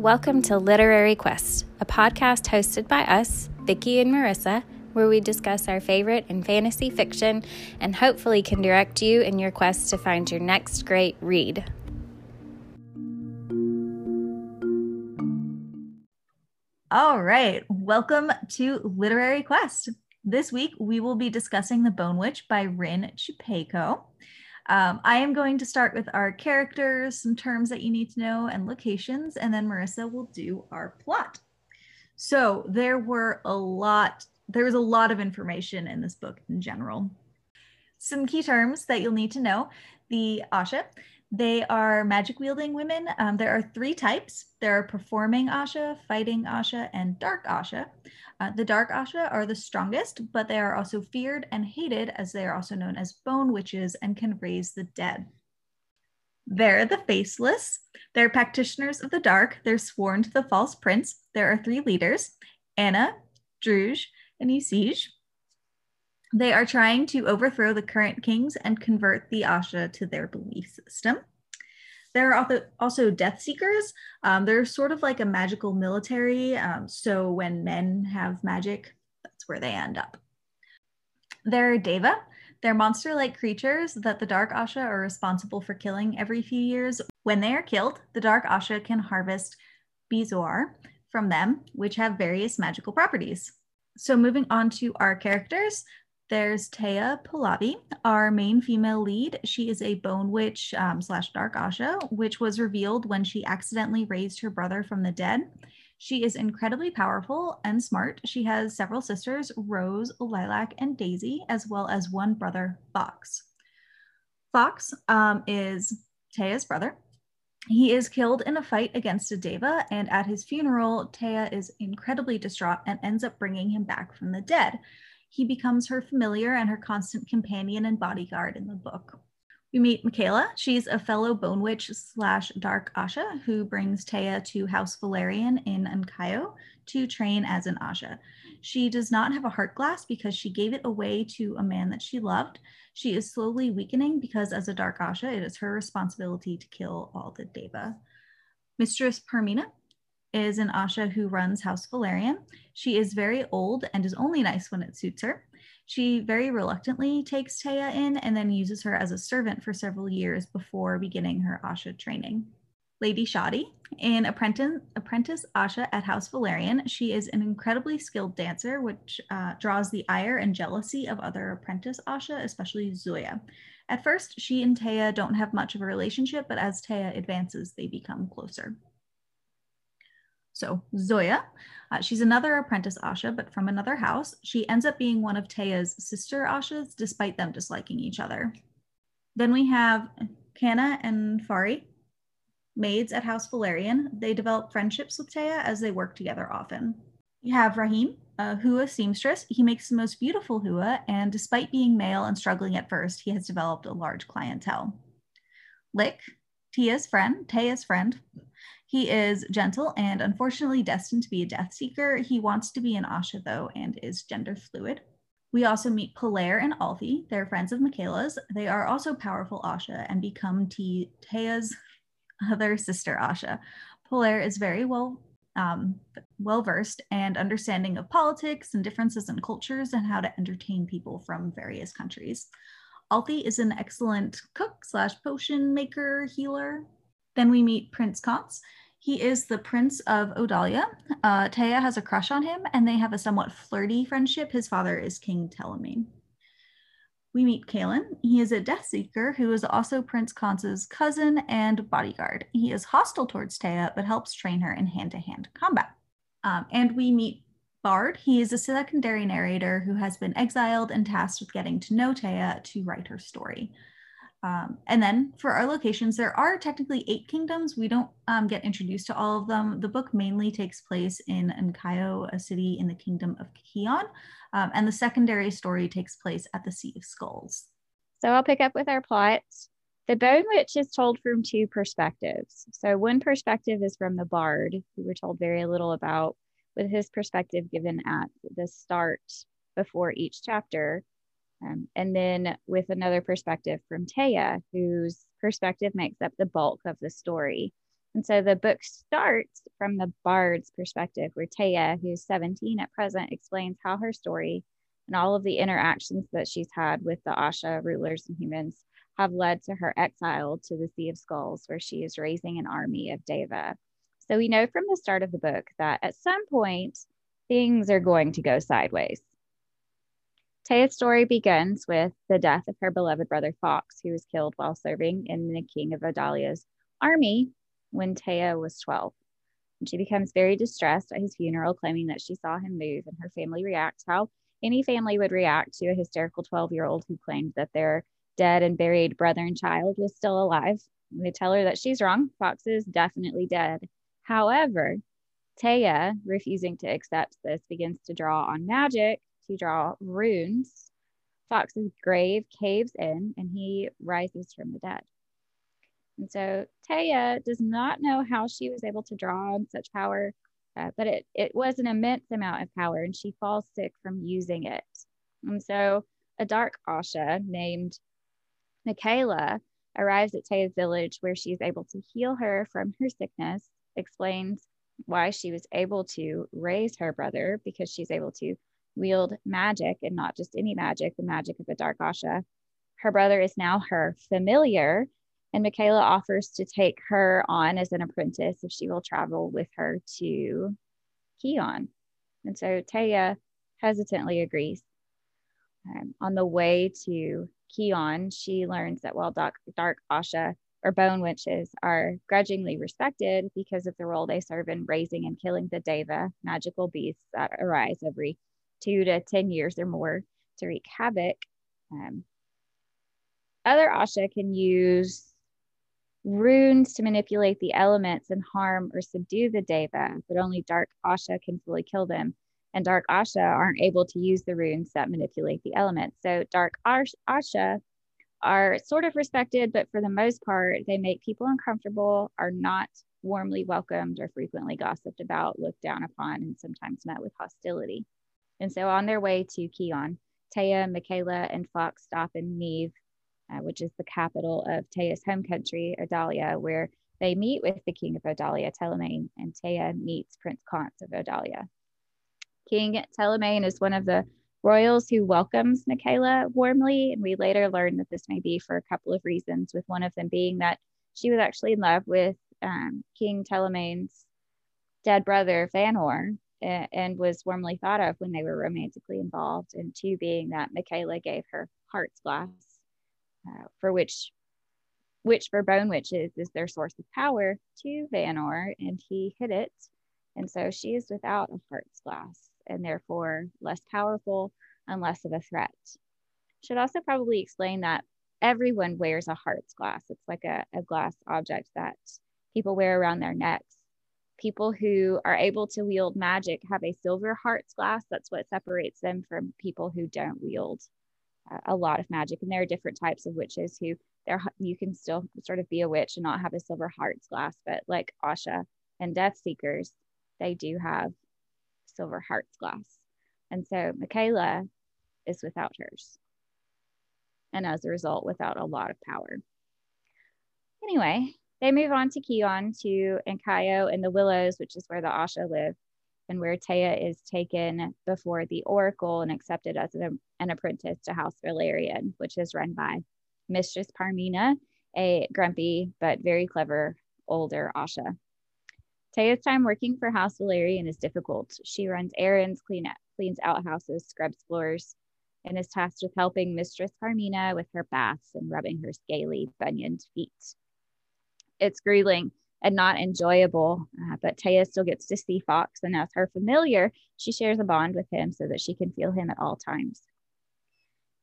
Welcome to Literary Quest, a podcast hosted by us, Vicki and Marissa, where we discuss our favorite in fantasy fiction and hopefully can direct you in your quest to find your next great read. All right, welcome to Literary Quest. This week we will be discussing The Bone Witch by Rin Chupeco. Um, I am going to start with our characters, some terms that you need to know, and locations, and then Marissa will do our plot. So there were a lot, there was a lot of information in this book in general. Some key terms that you'll need to know the Asha. They are magic wielding women. Um, there are three types. There are performing Asha, fighting Asha, and dark Asha. Uh, the Dark Asha are the strongest, but they are also feared and hated as they are also known as bone witches and can raise the dead. They're the faceless. They're practitioners of the dark. They're sworn to the false prince. There are three leaders Anna, Druj, and Isij. They are trying to overthrow the current kings and convert the Asha to their belief system. There are also Death Seekers. Um, they're sort of like a magical military. Um, so when men have magic, that's where they end up. There are Deva. They're monster like creatures that the Dark Asha are responsible for killing every few years. When they are killed, the Dark Asha can harvest Bezoar from them, which have various magical properties. So, moving on to our characters, there's Taya Pahlavi, our main female lead. She is a bone witch um, slash dark Asha, which was revealed when she accidentally raised her brother from the dead. She is incredibly powerful and smart. She has several sisters, Rose, Lilac, and Daisy, as well as one brother, Fox. Fox um, is Taya's brother. He is killed in a fight against a Deva, and at his funeral, Taya is incredibly distraught and ends up bringing him back from the dead he becomes her familiar and her constant companion and bodyguard in the book. We meet Mykaela. She's a fellow bone witch slash dark Asha who brings Taya to House Valerian in Ankyo to train as an Asha. She does not have a heart glass because she gave it away to a man that she loved. She is slowly weakening because, as a dark Asha, it is her responsibility to kill all the Deva. Mistress Parmina is an Asha who runs House Valerian. She is very old and is only nice when it suits her. She very reluctantly takes Taya in and then uses her as a servant for several years before beginning her Asha training. Lady Shadi, an apprentice, apprentice Asha at House Valerian. She is an incredibly skilled dancer, which uh, draws the ire and jealousy of other apprentice Asha, especially Zoya. At first, she and Taya don't have much of a relationship, but as Taya advances, they become closer. So Zoya, uh, she's another apprentice Asha, but from another house. She ends up being one of Taya's sister Ashas, despite them disliking each other. Then we have Kana and Fari, maids at House Valerian. They develop friendships with Taya as they work together often. You have Rahim, a hua seamstress. He makes the most beautiful hua, and despite being male and struggling at first, he has developed a large clientele. Likh, Tia's friend, Taya's friend, he is gentle and unfortunately destined to be a death seeker. He wants to be an Asha though and is gender fluid. We also meet Polaire and Althy. They're friends of Mykaela's. They are also powerful Asha and become T- other sister Asha. Polaire is very well um, well versed and understanding of politics and differences in cultures and how to entertain people from various countries. Althy is an excellent cook slash potion maker healer. Then we meet Prince Kance. He is the Prince of Odalia. Uh, Taya has a crush on him, and they have a somewhat flirty friendship. His father is King Telemaine. We meet Kalen. He is a Death Seeker who is also Prince Kance's cousin and bodyguard. He is hostile towards Taya, but helps train her in hand to hand combat. Um, and we meet Bard. He is a secondary narrator who has been exiled and tasked with getting to know Taya to write her story. Um, and then for our locations, there are technically eight kingdoms. We don't um, get introduced to all of them. The book mainly takes place in Ankyo, a city in the kingdom of Kion, um, and the secondary story takes place at the Sea of Skulls. So I'll pick up with our plot. The Bone Witch is told from two perspectives. So one perspective is from the Bard, who we're told very little about, with his perspective given at the start before each chapter. Um, and then with another perspective from Taya, whose perspective makes up the bulk of the story. And so the book starts from the bard's perspective, where Taya, who's 17 at present, explains how her story and all of the interactions that she's had with the Asha rulers and humans have led to her exile to the Sea of Skulls, where she is raising an army of Deva. So we know from the start of the book that at some point things are going to go sideways. Taya's story begins with the death of her beloved brother Fox, who was killed while serving in the king of Odalia's army when Taya was 12. And she becomes very distressed at his funeral, claiming that she saw him move, and her family reacts how any family would react to a hysterical 12 year old who claimed that their dead and buried brother and child was still alive. And they tell her that she's wrong. Fox is definitely dead. However, Taya, refusing to accept this, begins to draw on magic draw runes. Fox's grave caves in and he rises from the dead. And so Taya does not know how she was able to draw on such power, uh, but it, it was an immense amount of power and she falls sick from using it. And so a dark Asha named Mykaela arrives at Taya's village where she is able to heal her from her sickness, explains why she was able to raise her brother because she's able to wield magic and not just any magic, the magic of the Dark Asha. Her brother is now her familiar, and Mykaela offers to take her on as an apprentice if she will travel with her to Kion. And so Taya hesitantly agrees. Um, on the way to Kion, she learns that while Dark, Dark Asha or bone witches are grudgingly respected because of the role they serve in raising and killing the Deva, magical beasts that arise every two to 10 years or more to wreak havoc. Um, other Asha can use runes to manipulate the elements and harm or subdue the Deva, but only Dark Asha can fully kill them. And Dark Asha aren't able to use the runes that manipulate the elements. So Dark Asha are sort of respected, but for the most part, they make people uncomfortable, are not warmly welcomed, or frequently gossiped about, looked down upon, and sometimes met with hostility. And so on their way to Kion, Taya, Mykaela, and Fox stop in Neve, uh, which is the capital of Taya's home country, Odalia, where they meet with the king of Odalia, Telemaine, and Taya meets Prince Kance of Odalia. King Telemaine is one of the royals who welcomes Mykaela warmly, and we later learn that this may be for a couple of reasons, with one of them being that she was actually in love with um, King Telemaine's dead brother, Vanor, and was warmly thought of when they were romantically involved, and two being that Mykaela gave her heart's glass, uh, for which which for bone witches is their source of power to Vanor, and he hid it. And so she is without a heart's glass and therefore less powerful and less of a threat. Should also probably explain that everyone wears a heart's glass. It's like a, a glass object that people wear around their necks. People who are able to wield magic have a silver heart's glass. That's what separates them from people who don't wield uh, a lot of magic. And there are different types of witches who there you can still sort of be a witch and not have a silver heart's glass, but like Asha and Death Seekers, they do have silver heart's glass. And so Mykaela is without hers. And as a result, without a lot of power. Anyway, they move on to Kion to Ankyo and the Willows, which is where the Asha live, and where Taya is taken before the Oracle and accepted as an, an apprentice to House Valerian, which is run by Mistress Parmina, a grumpy but very clever older Asha. Taya's time working for House Valerian is difficult. She runs errands, clean cleans outhouses, scrubs floors, and is tasked with helping Mistress Carmina with her baths and rubbing her scaly, bunioned feet. It's grueling and not enjoyable, uh, but Taya still gets to see Fox, and as her familiar, she shares a bond with him so that she can feel him at all times.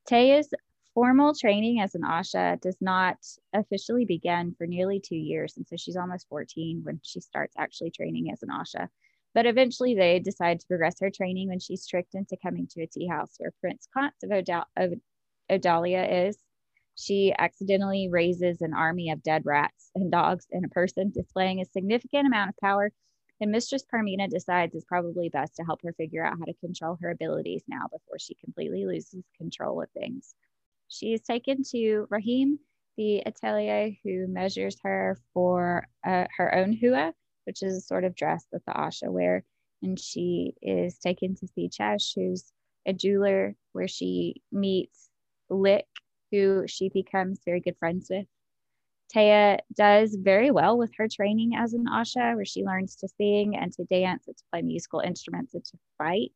Taya's formal training as an Asha does not officially begin for nearly two years. And so she's almost 14 when she starts actually training as an Asha. But eventually they decide to progress her training when she's tricked into coming to a tea house where Prince Odal- of Odalia is. She accidentally raises an army of dead rats and dogs and a person, displaying a significant amount of power And Mistress Parmina decides it's probably best to help her figure out how to control her abilities now before she completely loses control of things. She is taken to Rahim, the atelier who measures her for uh, her own hua, which is a sort of dress that the Asha wear. And she is taken to see Chesh, who's a jeweler, where she meets Likh, who she becomes very good friends with. Taya does very well with her training as an Asha, where she learns to sing and to dance and to play musical instruments and to fight,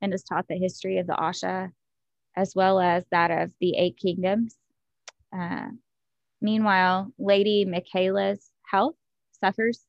and is taught the history of the Asha as well as that of the Eight Kingdoms. Uh, meanwhile, Lady Mykaela's health suffers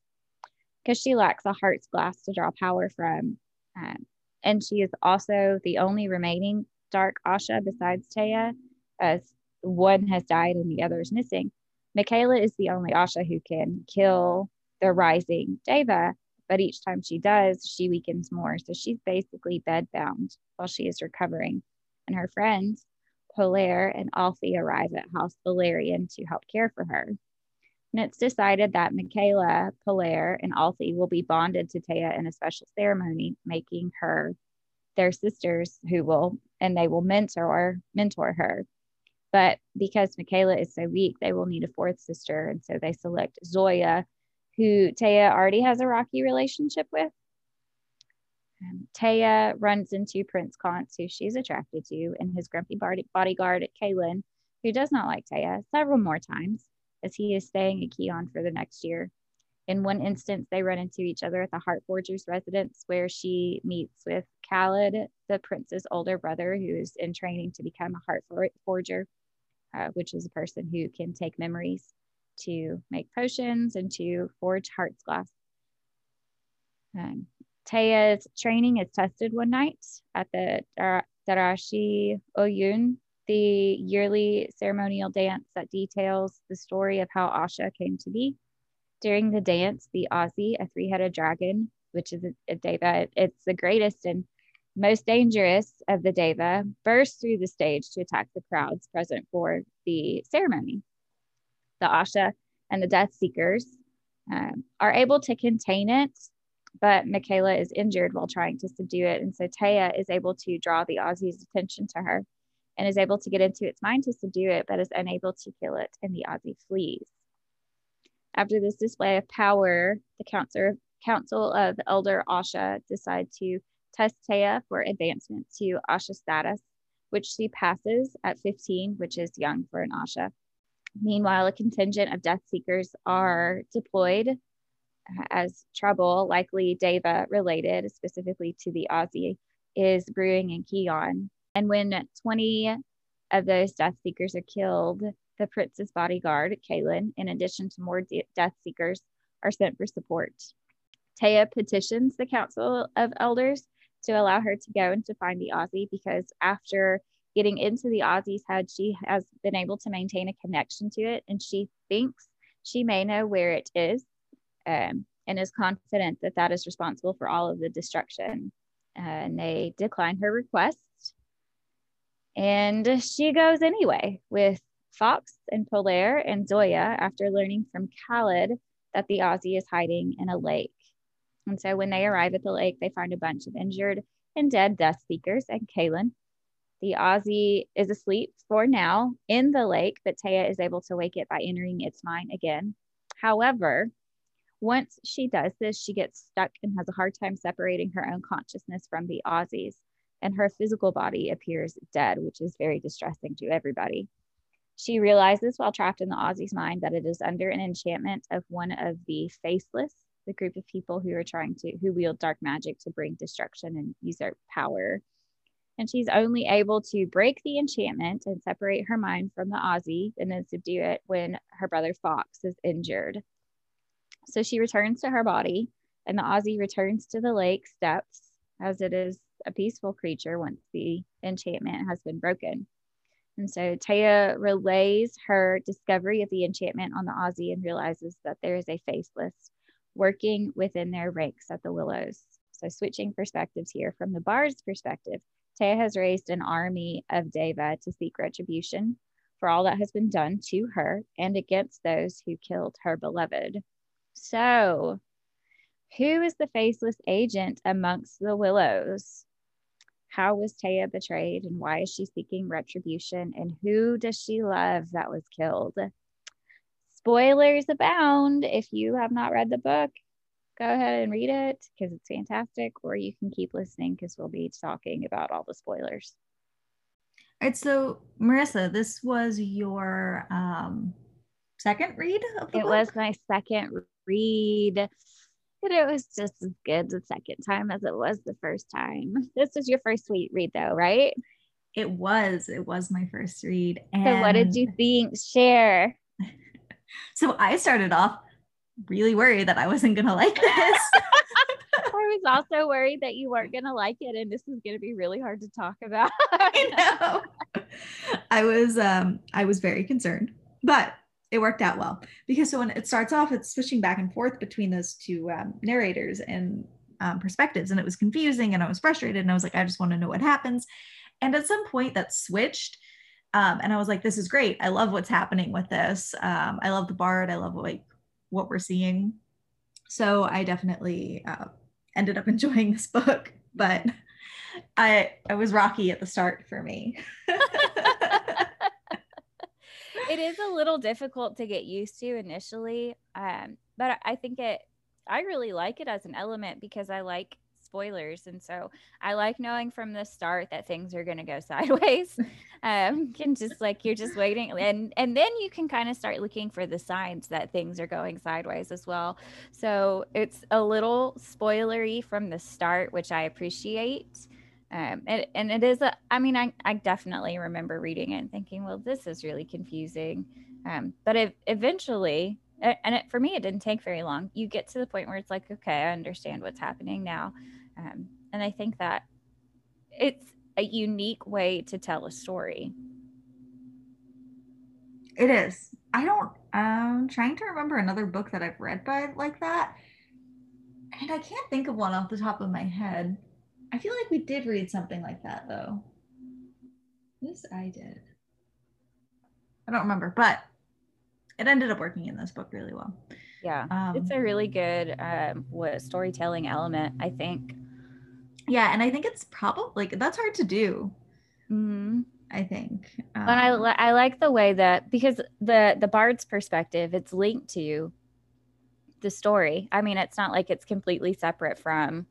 because she lacks a heart's glass to draw power from. Um, and she is also the only remaining dark Asha besides Taya, as one has died and the other is missing. Mykaela is the only Asha who can kill the rising Deva, but each time she does, she weakens more. So she's basically bedbound while she is recovering. And her friends, Polaire and Althy, arrive at House Valerian to help care for her. And it's decided that Mykaela, Polaire, and Althy will be bonded to Taya in a special ceremony, making her their sisters who will, and they will mentor mentor her. But because Mykaela is so weak, they will need a fourth sister. And so they select Zoya, who Taya already has a rocky relationship with. Um, Taya runs into Prince Kance, who she's attracted to, and his grumpy body- bodyguard, Kalen, who does not like Taya, several more times as he is staying at Kion for the next year. In one instance, they run into each other at the Heart Forger's residence, where she meets with Khalad, the prince's older brother, who is in training to become a Heart Forger uh, which is a person who can take memories to make potions and to forge heart's glass. Um, Taya's training is tested one night at the Darashi Oyun, the yearly ceremonial dance that details the story of how Asha came to be. During the dance, the Azi, a three headed dragon, which is a, a deva, it's the greatest and most dangerous of the Deva, burst through the stage to attack the crowds present for the ceremony. The Asha and the Death Seekers um, are able to contain it, but Mykaela is injured while trying to subdue it. And so Taya is able to draw the Azi's attention to her and is able to get into its mind to subdue it, but is unable to kill it, and the Azi flees. After this display of power, the Council, Council of Elder Asha decide to test Taya for advancement to Asha status, which she passes at 15, which is young for an Asha. Meanwhile, a contingent of Death Seekers are deployed as trouble, likely Deva related, specifically to the Azi, is brewing in Kion. And when 20 of those Death Seekers are killed, the prince's bodyguard, Kalen, in addition to more de- Death Seekers, are sent for support. Taya petitions the Council of Elders to allow her to go and to find the Azi because after getting into the Azi's head, she has been able to maintain a connection to it and she thinks she may know where it is um, and is confident that that is responsible for all of the destruction. Uh, and they decline her request. And she goes anyway with Fox and Polaire and Zoya after learning from Khalad that the Azi is hiding in a lake. And so when they arrive at the lake, they find a bunch of injured and dead Death Seekers and Kalen. The Azi is asleep for now in the lake, but Taya is able to wake it by entering its mind again. However, once she does this, she gets stuck and has a hard time separating her own consciousness from the Azis, and her physical body appears dead, which is very distressing to everybody. She realizes while trapped in the Azi's mind that it is under an enchantment of one of the faceless the group of people who are trying to who wield dark magic to bring destruction and usurp power. And she's only able to break the enchantment and separate her mind from the Azi and then subdue it when her brother Fox is injured. So she returns to her body, and the Azi returns to the lake steps as it is a peaceful creature once the enchantment has been broken. And so Taya relays her discovery of the enchantment on the Azi and realizes that there is a faceless working within their ranks at the Willows. So, switching perspectives here from the Bard's perspective, Taya has raised an army of Deva to seek retribution for all that has been done to her and against those who killed her beloved. So, Who is the faceless agent amongst the willows? How was Taya betrayed and why is she seeking retribution? And who does she love that was killed? Spoilers abound. If you have not read the book, go ahead and read it because it's fantastic, or you can keep listening because we'll be talking about all the spoilers. All right, so Marissa, this was your um, second read of the it book? was my second read but it was just as good the second time as it was the first time this was your first sweet read though right It was. It was my first read. And so what did you think share So I started off really worried that I wasn't gonna like this. i was also worried that you weren't going to like it and this is going to be really hard to talk about I know. I was um I was very concerned, but it worked out well because so when it starts off, it's switching back and forth between those two um, narrators and um, perspectives, and it was confusing, and I was frustrated, and I was like, I just want to know what happens. And at some point, that switched, um, and I was like, this is great. I love what's happening with this. Um, I love the bard. I love like what we're seeing. So I definitely uh, ended up enjoying this book, but I I was rocky at the start for me. it is a little difficult to get used to initially um, but i think it i really like it as an element because i like spoilers and so i like knowing from the start that things are going to go sideways um can just like you're just waiting and and then you can kind of start looking for the signs that things are going sideways as well. So it's a little spoilery from the start which i appreciate um, and, and it is a i mean I, I definitely remember reading it and thinking well this is really confusing um, but eventually and it, for me it didn't take very long. You get to the point where it's like okay i understand what's happening now um, and i think that it's a unique way to tell a story It is. I don't. I'm trying to remember another book that I've read by like that, and I can't think of one off the top of my head. I feel like we did read something like that though. Yes, I did. I don't remember, but it ended up working in this book really well. yeah Um, it's a really good um, what storytelling element i think yeah, and I think it's probably like that's hard to do. mm-hmm. I think. and I, Um, I like the way that because the the bard's perspective it's linked to the story i mean it's not like it's completely separate from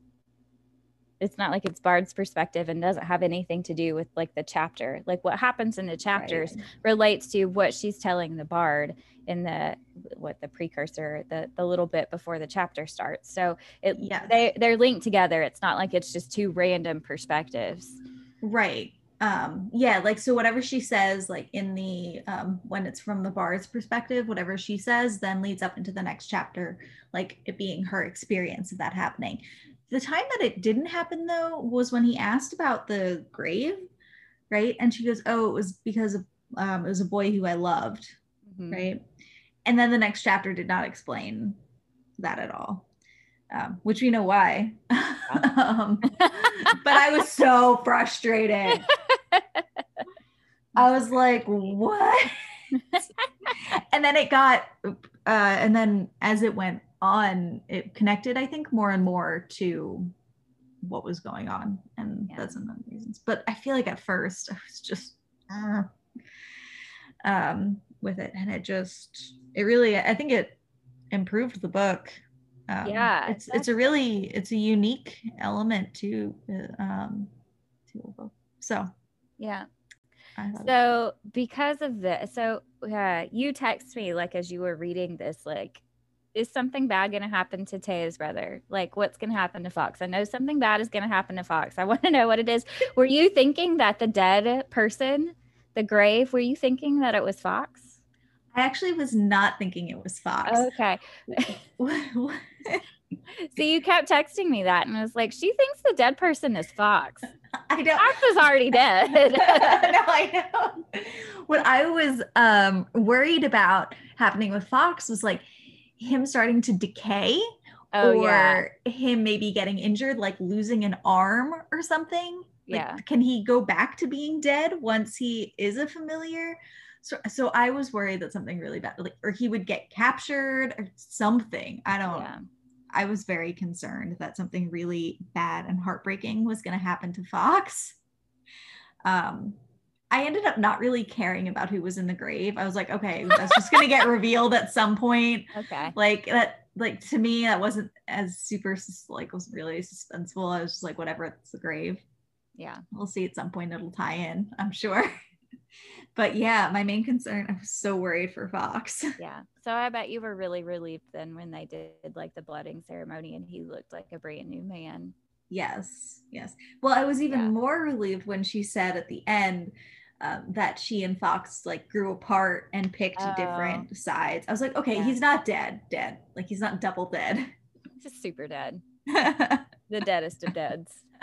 it's not like it's bard's perspective and doesn't have anything to do with like the chapter like what happens in the chapters right. relates to what she's telling the bard in the what the precursor the the little bit before the chapter starts so it Yes. they they're linked together it's not like it's just two random perspectives Right. Um, yeah, like so whatever she says, like in the um when it's from the bard's perspective, whatever she says then leads up into the next chapter, like it being her experience of that happening. The time that it didn't happen though was when he asked about the grave, right? And she goes, Oh, it was because of um it was a boy who I loved, Mhm. right? And then the next chapter did not explain that at all. Um, which we know why. um, but I was so frustrated. I was like, what? and then it got, uh, and then as it went on, it connected, I think, more and more to what was going on. And Yeah. that's another reasons. But I feel like at first I was just uh, um, with it. And it just, it really, I think it improved the book. Um, Yeah, it's it's a really it's a unique element to uh, um to a book. So yeah I thought it- So because of this, so uh, you text me like as you were reading this, like, is something bad going to happen to Taya's brother? Like, what's going to happen to Fox? I know something bad is going to happen to Fox. I want to know what it is. Were you thinking that the dead person, the grave, were you thinking that it was Fox? I actually was not thinking it was Fox. Okay. So you kept texting me that, and I was like, she thinks the dead person is Fox. I don't. Fox is already dead. no, I know. What I was um, worried about happening with Fox was like him starting to decay, oh or yeah, him maybe getting injured, like losing an arm or something. Like, yeah. Can he go back to being dead once he is a familiar? So, so I was worried that something really bad, like, or he would get captured or something. I don't. Yeah. I was very concerned that something really bad and heartbreaking was going to happen to Fox. Um, I ended up not really caring about who was in the grave. I was like, okay, that's just going to get revealed at some point. Okay. Like that, like to me, that wasn't as super, like, was really suspenseful. I was just like, whatever, it's the grave. Yeah. We'll see at some point it'll tie in, I'm sure. but yeah, my main concern, I was so worried for Fox. Yeah. So I bet you were really relieved then when they did like the blooding ceremony and he looked like a brand new man. Yes, yes. Well, I was even Yeah. more relieved when she said at the end um, that she and Fox like grew apart and picked Oh. different sides. I was like, okay, Yeah. he's not dead, dead. Like he's not double dead. He's just super dead. The deadest of deads.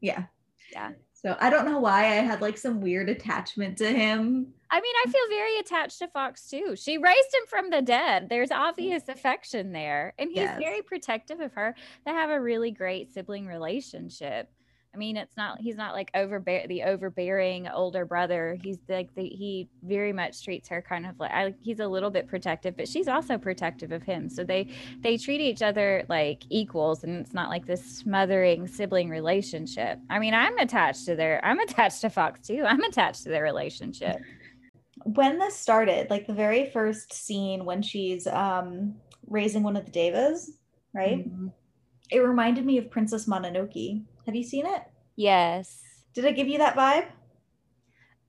yeah. Yeah. So I don't know why I had like some weird attachment to him. I mean, I feel very attached to Fox too. She raised him from the dead. There's obvious affection there. And he's Yes. very protective of her. They have a really great sibling relationship. I mean, it's not he's not like overbear the overbearing older brother. He's like the he very much treats her kind of like I, he's a little bit protective, but she's also protective of him. So they they treat each other like equals and it's not like this smothering sibling relationship. I mean, I'm attached to their I'm attached to Fox too. I'm attached to their relationship. When this started, like the very first scene when she's um raising one of the devas, right? Mhm. It reminded me of Princess Mononoke. Have you seen it? Yes. Did I give you that vibe?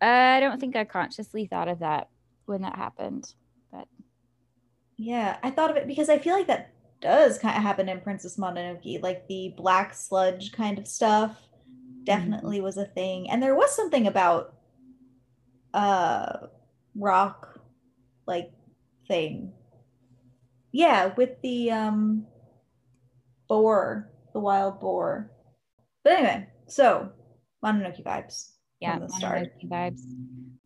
I don't think I consciously thought of that when that happened, but Yeah, I thought of it because I feel like that does kind of happen in Princess Mononoke. Like the black sludge kind of stuff definitely was a thing. And there was something about uh rock like thing. Yeah, with the um boar, the wild boar. But anyway, so Mononoke vibes. yeah, the start. Mononoke vibes.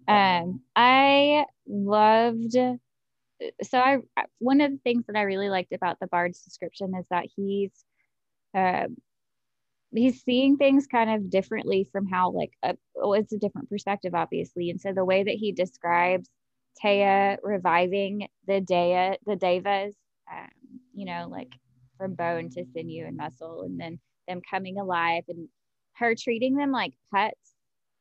Um, I loved. So I one of the things that I really liked about the bard's description is that he's, um, he's seeing things kind of differently from how like a, oh, it's a different perspective, obviously, and so the way that he describes Taya reviving the Dea, the Devas, um, you know, like from bone to sinew and muscle, and then them coming alive and her treating them like pets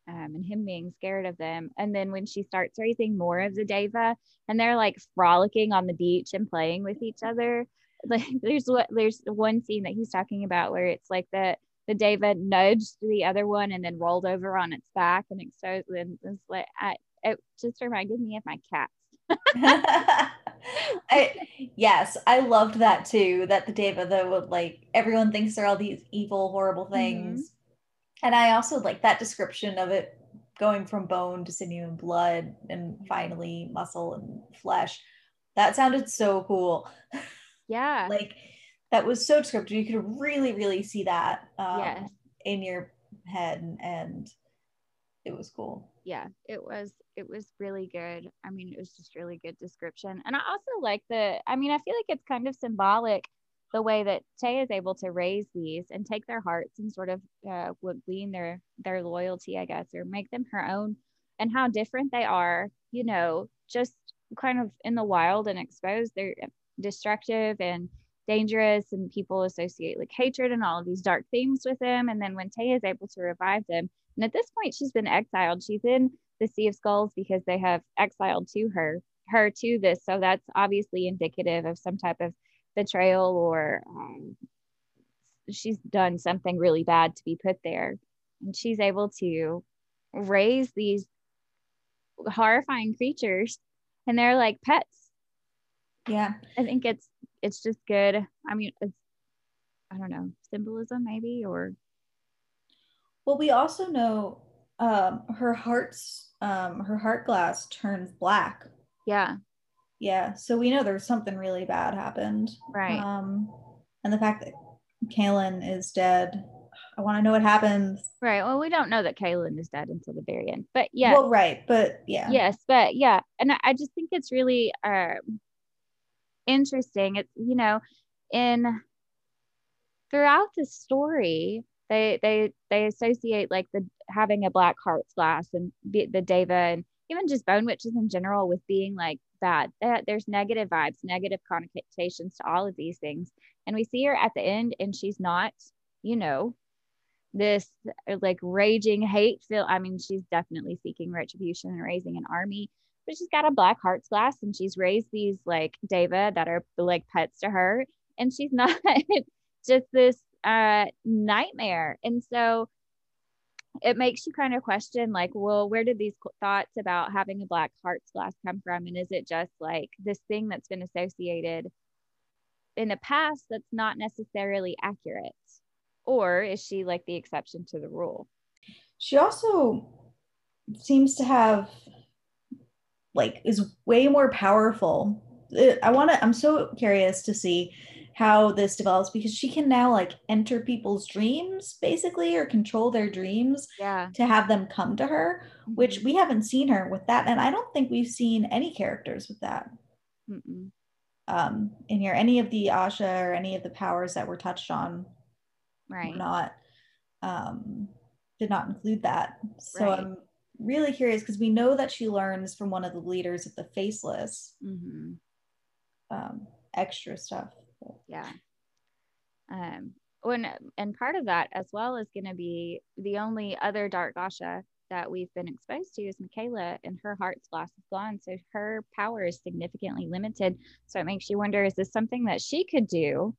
um, and him being scared of them. And then when she starts raising more of the Deva and they're like frolicking on the beach and playing with each other, like there's what there's one scene that he's talking about where it's like the the Deva nudged the other one and then rolled over on its back and it so and it's like I, it just reminded me of my cats. I, yes, I loved that too. That the Deva would like everyone thinks they're all these evil, horrible mm-hmm. things, and I also like that description of it going from bone to sinew and blood, and finally muscle and flesh. That sounded so cool. Yeah. Like that was so descriptive. You could really, really see that um, Yes. in your head, and, and it was cool. yeah it was it was really good i mean it was just really good description and i also like the i mean i feel like it's kind of symbolic the way that tay is able to raise these and take their hearts and sort of uh, would glean their their loyalty i guess or make them her own and how different they are you know just kind of in the wild and exposed they're destructive and dangerous and people associate like hatred and all of these dark themes with them and then when tay is able to revive them and at this point, she's been exiled. She's in the Sea of Skulls because they have exiled to her her to this. So that's obviously indicative of some type of betrayal or um, she's done something really bad to be put there. And she's able to raise these horrifying creatures, and they're like pets. Yeah. I think it's it's just good. I mean, it's I don't know symbolism maybe or Well, we also know um, her heart's um, her heart glass turns black. yeah Yeah, so we know there's something really bad happened. right Um, and the fact that Kalen is dead, I want to know what happens. Right. Well, we don't know that Kalen is dead until the very end, but yeah, Well, right, but yeah. yes, but yeah, and I, I just think it's really um, interesting. It's you know, in throughout the story, they they they associate like the having a black heart's glass and the, the Deva and even just bone witches in general with being like bad. That there's negative vibes negative connotations to all of these things. And we see her at the end and she's not you know this like raging hate feel i mean she's definitely seeking retribution and raising an army but she's got a black heart's glass and she's raised these like daeva that are like pets to her. And she's not just this uh nightmare. And so it makes you kind of question like well where did these thoughts about having a black heart's glass come from? And is it just like this thing that's been associated in the past that's not necessarily accurate? Or is she like the exception to the rule? She also seems to have like is way more powerful i want to i'm so curious to see how this develops because she can now like enter people's dreams basically or control their dreams yeah to have them come to her mm-hmm. which we haven't seen her with that and i don't think we've seen any characters with that Mm-mm. um in here any of the asha or any of the powers that were touched on right not um did not include that so right. i'm really curious because we know that she learns from one of the leaders of the faceless mm-hmm. um extra stuff yeah um when and part of that as well is going to be the only other dark asha that we've been exposed to is mykaela and her heart's glass is gone so her power is significantly limited so it makes you wonder is this something that she could do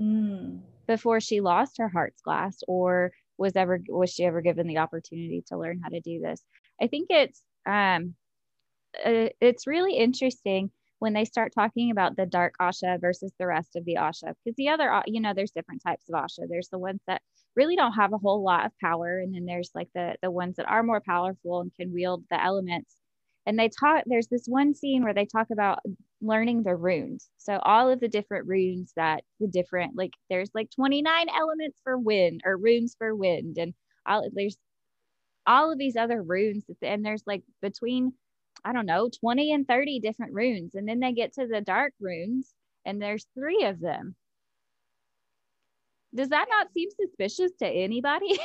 mm. before she lost her heart's glass or was ever was she ever given the opportunity to learn how to do this? I think it's um uh, it's really interesting when they start talking about the dark asha versus the rest of the asha because the other you know there's different types of asha. There's the ones that really don't have a whole lot of power and then there's like the the ones that are more powerful and can wield the elements. And they talk there's this one scene where they talk about learning the runes so all of the different runes that the different like there's like 29 elements for wind or runes for wind and all there's all of these other runes and there's like between I don't know, 20 and 30 different runes. And then they get to the dark runes and there's three of them. Does that not seem suspicious to anybody?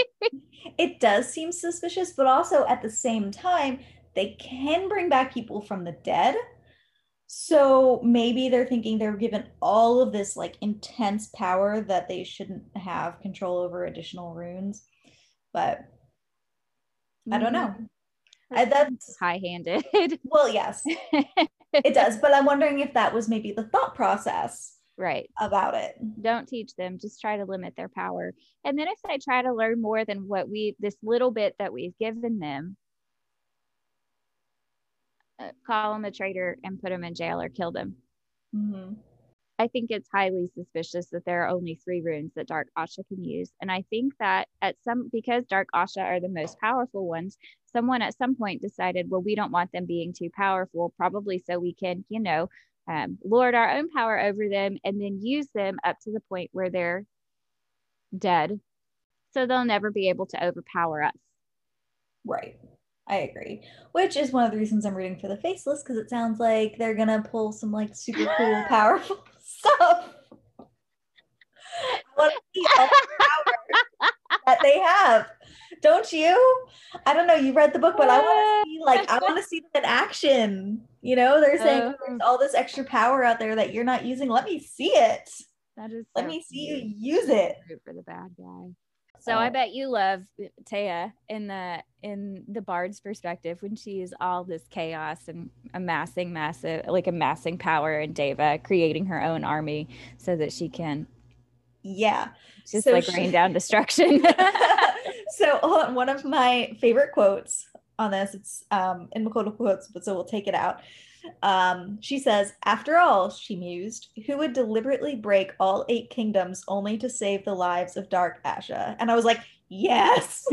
it does seem suspicious, but also at the same time, they can bring back people from the dead. So maybe they're thinking they're given all of this like intense power that they shouldn't have control over additional runes. But I don't know. Mm-hmm. I, that's high-handed. Well, yes, it does. But I'm wondering if that was maybe the thought process, right, about it. Don't teach them. Just try to limit their power. And then if they try to learn more than what we, this little bit that we've given them, call them a traitor and put them in jail or kill them. Mm-hmm. I think it's highly suspicious that there are only three runes that Dark Asha can use. And I think that at some, because Dark Asha are the most powerful ones, someone at some point decided, well, we don't want them being too powerful, probably so we can, you know, um, lord our own power over them and then use them up to the point where they're dead. So they'll never be able to overpower us. Right. I agree. Which is one of the reasons I'm rooting for the faceless because it sounds like they're gonna pull some like super cool, powerful stuff. I want to see all the power that they have. Don't you? I don't know. You read the book, but I want to see like I want to see them in action. You know, they're saying uh, there's all this extra power out there that you're not using. Let me see it. That is. Let me see you use it. For the bad guy. So I bet you love Taya in the in the bard's perspective when she's all this chaos and amassing massive like amassing power and Deva creating her own army so that she can yeah just so like she... rain down destruction. so one of my favorite quotes on this it's um in Makoto quotes but so we'll take it out. Um, she says, After all, she mused, who would deliberately break all eight kingdoms only to save the lives of Dark Asha? And I was like, Yes.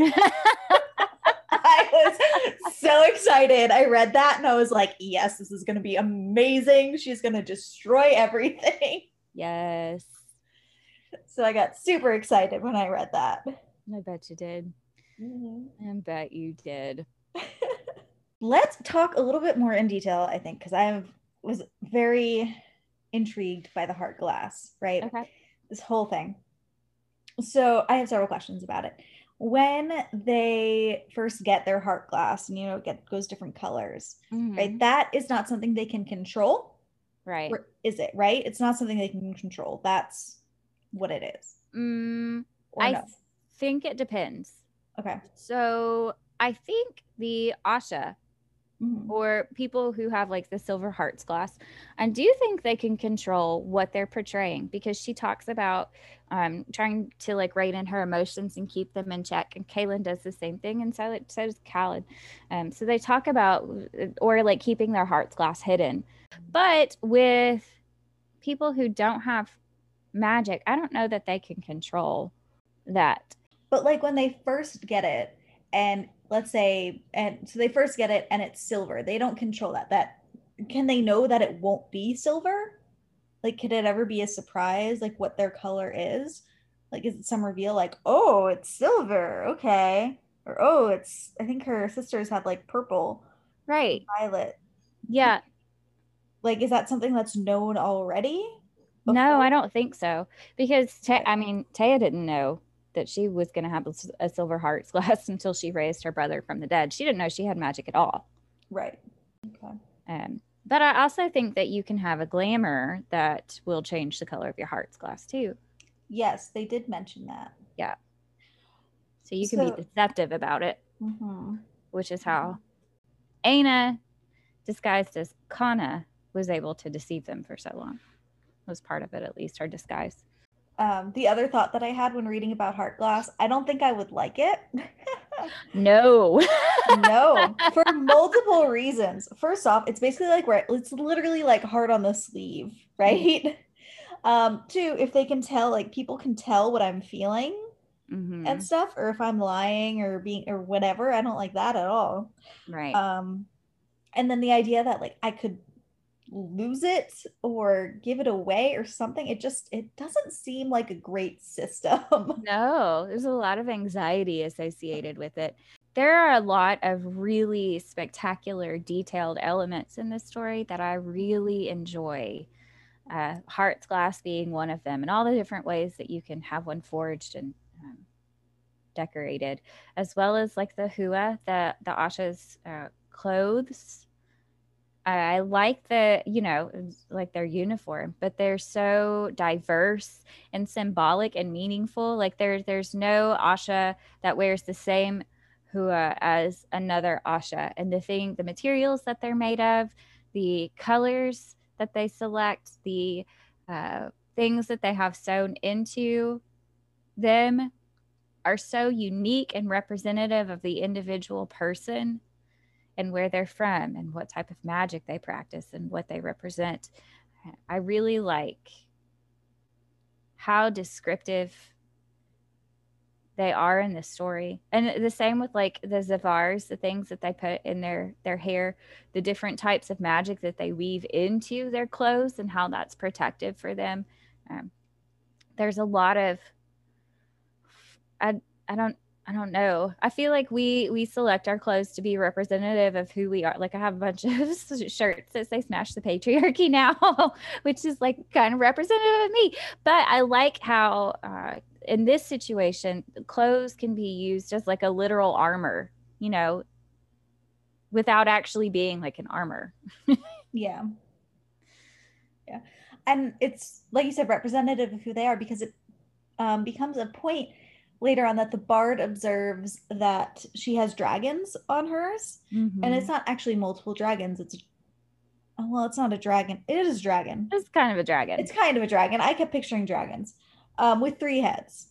I was so excited. I read that and I was like, Yes, this is going to be amazing. She's going to destroy everything. Yes. So I got super excited when I read that. I bet you did. Mm-hmm. I bet you did let's talk a little bit more in detail, I think, because I was very intrigued by the heart glass, right? Okay. This whole thing. So I have several questions about it. when they first get their heart glass and you know it get, goes different colors, Mhm. right? That is not something they can control. Right. Is it, right? It's not something they can control. That's what it is. Mm, I no. think it depends. okay. So I think the Asha Mhm. or people who have like the silver hearts glass, I do you think they can control what they're portraying because she talks about um, trying to like rein in her emotions and keep them in check. And Kalen does the same thing, and so so does Khalad. Um, so they talk about or like keeping their hearts glass hidden, but with people who don't have magic, I don't know that they can control that. But like when they first get it, and let's say, and so they first get it and it's silver, they don't control that. That can they know that it won't be silver? Like, could it ever be a surprise, like what their color is? Like, is it some reveal, like, oh, it's silver, okay. Or, oh, it's, I think her sisters had like purple, Right. violet. Yeah. Like, is that something that's known already? No. I don't think so. Because Ta- I mean, Taya didn't know that she was going to have a silver hearts glass until she raised her brother from the dead. She didn't know she had magic at all. Right. Okay. Um, but I also think that you can have a glamour that will change the color of your hearts glass too. Yes, they did mention that. Yeah. So you can So- be deceptive about it, Mm-hmm. which is how Aina, disguised as Kana, was able to deceive them for so long. Was part of it, at least, her disguise. Um, the other thought that I had when reading about heart glass, I don't think I would like it. No. no, for multiple reasons. First off, it's basically like right, it's literally like heart on the sleeve, right? Um, two, if they can tell, like people can tell what I'm feeling Mhm. and stuff, or if I'm lying or being or whatever, I don't like that at all. right. Um, and then the idea that like I could lose it or give it away or something, it just it doesn't seem like a great system. No, there's a lot of anxiety associated with it. There are a lot of really spectacular, detailed elements in this story that I really enjoy. Uh, Heart's Glass being one of them, and all the different ways that you can have one forged and um, decorated, as well as like the hua, the the Asha's uh, clothes. I like the, you know, like their uniform, but they're so diverse and symbolic and meaningful. Like there's there's no Asha that wears the same hua as another Asha. And the thing, the materials that they're made of, the colors that they select, the uh, things that they have sewn into them are so unique and representative of the individual person and where they're from and what type of magic they practice and what they represent. I really like how descriptive they are in this story. And the same with like the Zavars, the things that they put in their their hair, the different types of magic that they weave into their clothes and how that's protective for them. Um, there's a lot of I I don't I don't know. I feel like we we select our clothes to be representative of who we are. Like I have a bunch of shirts that say "Smash the Patriarchy" now, which is like kind of representative of me. But I like how uh, in this situation, clothes can be used as like a literal armor. You know, without actually being like an armor. Yeah. Yeah. And it's like you said, representative of who they are because it um, becomes a point later on that the bard observes that she has dragons on hers. And it's not actually multiple dragons. It's oh, well, it's not a dragon. It is a dragon. it's kind of a dragon. It's kind of a dragon. I kept picturing dragons um, with three heads.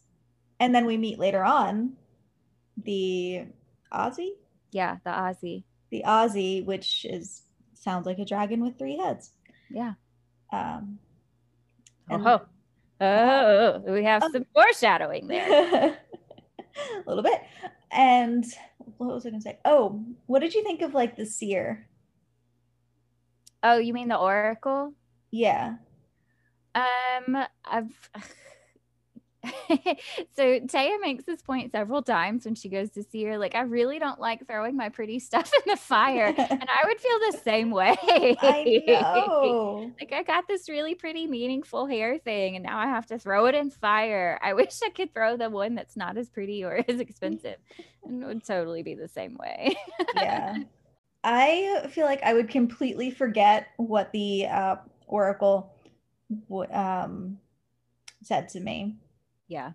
And then we meet later on the Azi, yeah, the Azi. the Azi, which is sounds like a dragon with three heads. Yeah. Um, Oh, and- ho. Oh, we have Um, some foreshadowing there. a little bit. And what was I gonna say? Oh, what did you think of like the seer? Oh, you mean the oracle? Yeah. Um, I've so Taya makes this point several times when she goes to see her. Like, I really don't like throwing my pretty stuff in the fire. and I would feel the same way. I know. like, I got this really pretty, meaningful hair thing, and now I have to throw it in fire. I wish I could throw the one that's not as pretty or as expensive. and it would totally be the same way. yeah. I feel like I would completely forget what the uh, Oracle um, said to me yeah.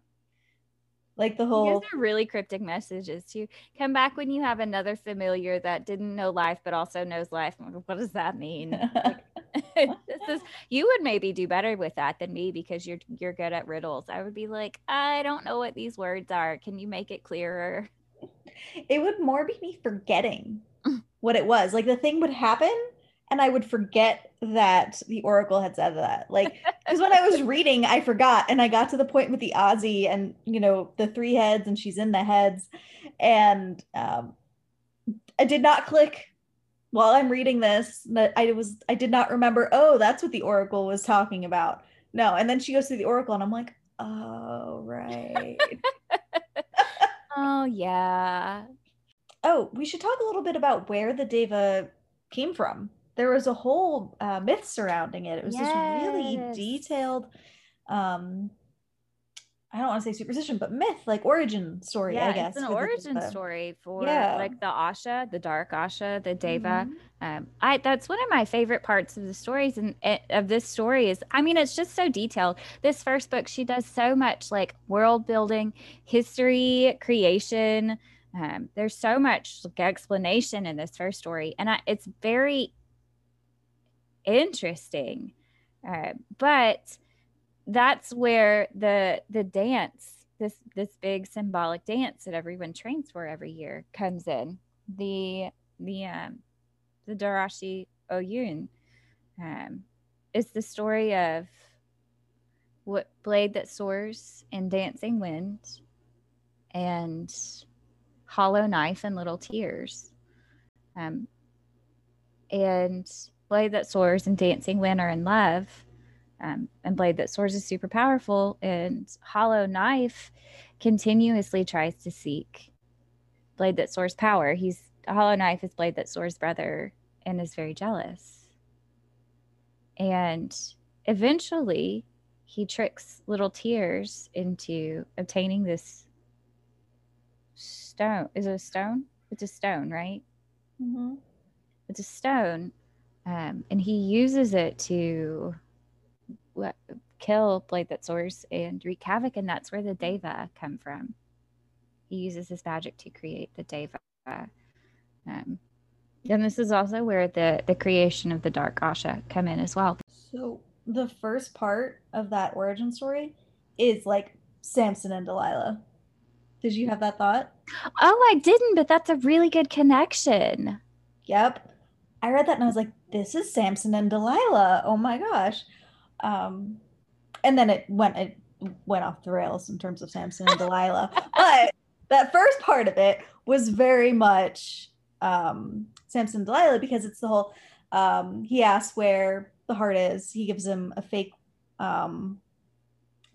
Like the whole These are really cryptic messages too. Come back when you have another familiar that didn't know life but also knows life. What does that mean? like, this is you would maybe do better with that than me because you're you're good at riddles. I would be like, I don't know what these words are. Can you make it clearer? It would more be me forgetting what it was. Like the thing would happen and I would forget that the oracle had said that. Like, because when I was reading, I forgot, and I got to the point with the Azi and you know the three heads, and she's in the heads, and um, I did not click while I'm reading this that I was I did not remember. Oh, that's what the oracle was talking about. No, and then she goes to the oracle, and I'm like, oh right. oh yeah. Oh, we should talk a little bit about where the Deva came from there was a whole uh, myth surrounding it. It was yes. this really detailed, um, I don't want to say superstition, but myth, like origin story. Yeah, I guess it's an origin the, story for yeah. like the Asha, the dark Asha, the Deva. Mm-hmm. Um, I that's one of my favorite parts of the stories and of this story is, I mean, it's just so detailed. This first book, she does so much like world building, history, creation. Um, there's so much like, explanation in this first story, and I, it's very interesting. Uh, but that's where the the dance, this this big symbolic dance that everyone trains for every year, comes in. The the um, the Darashi Oyun um, is the story of what blade that soars in dancing wind and hollow knife and little tears. Um, and Blade That Soars and Dancing are in love. Um, and Blade That Soars is super powerful, and Hollow Knife continuously tries to seek Blade That Soars power. He's Hollow Knife is Blade That Soars brother and is very jealous. And eventually, he tricks Little Tears into obtaining this stone. Is it a stone? It's a stone, right? Mm-hmm. It's a stone um, and he uses it to kill Blade That Soars and wreak havoc, and that's where the Deva come from. He uses his magic to create the Deva. Um, and this is also where the the creation of the Dark Asha come in as well. So the first part of that origin story is like Samson and Delilah. Did you have that thought? Oh, I didn't, but that's a really good connection. Yep. I read that and I was like, this is Samson and Delilah. Oh my gosh. Um, and then it went it went off the rails in terms of Samson and Delilah. but that first part of it was very much um, Samson and Delilah because it's the whole um, he asks where the heart is. He gives him a fake um,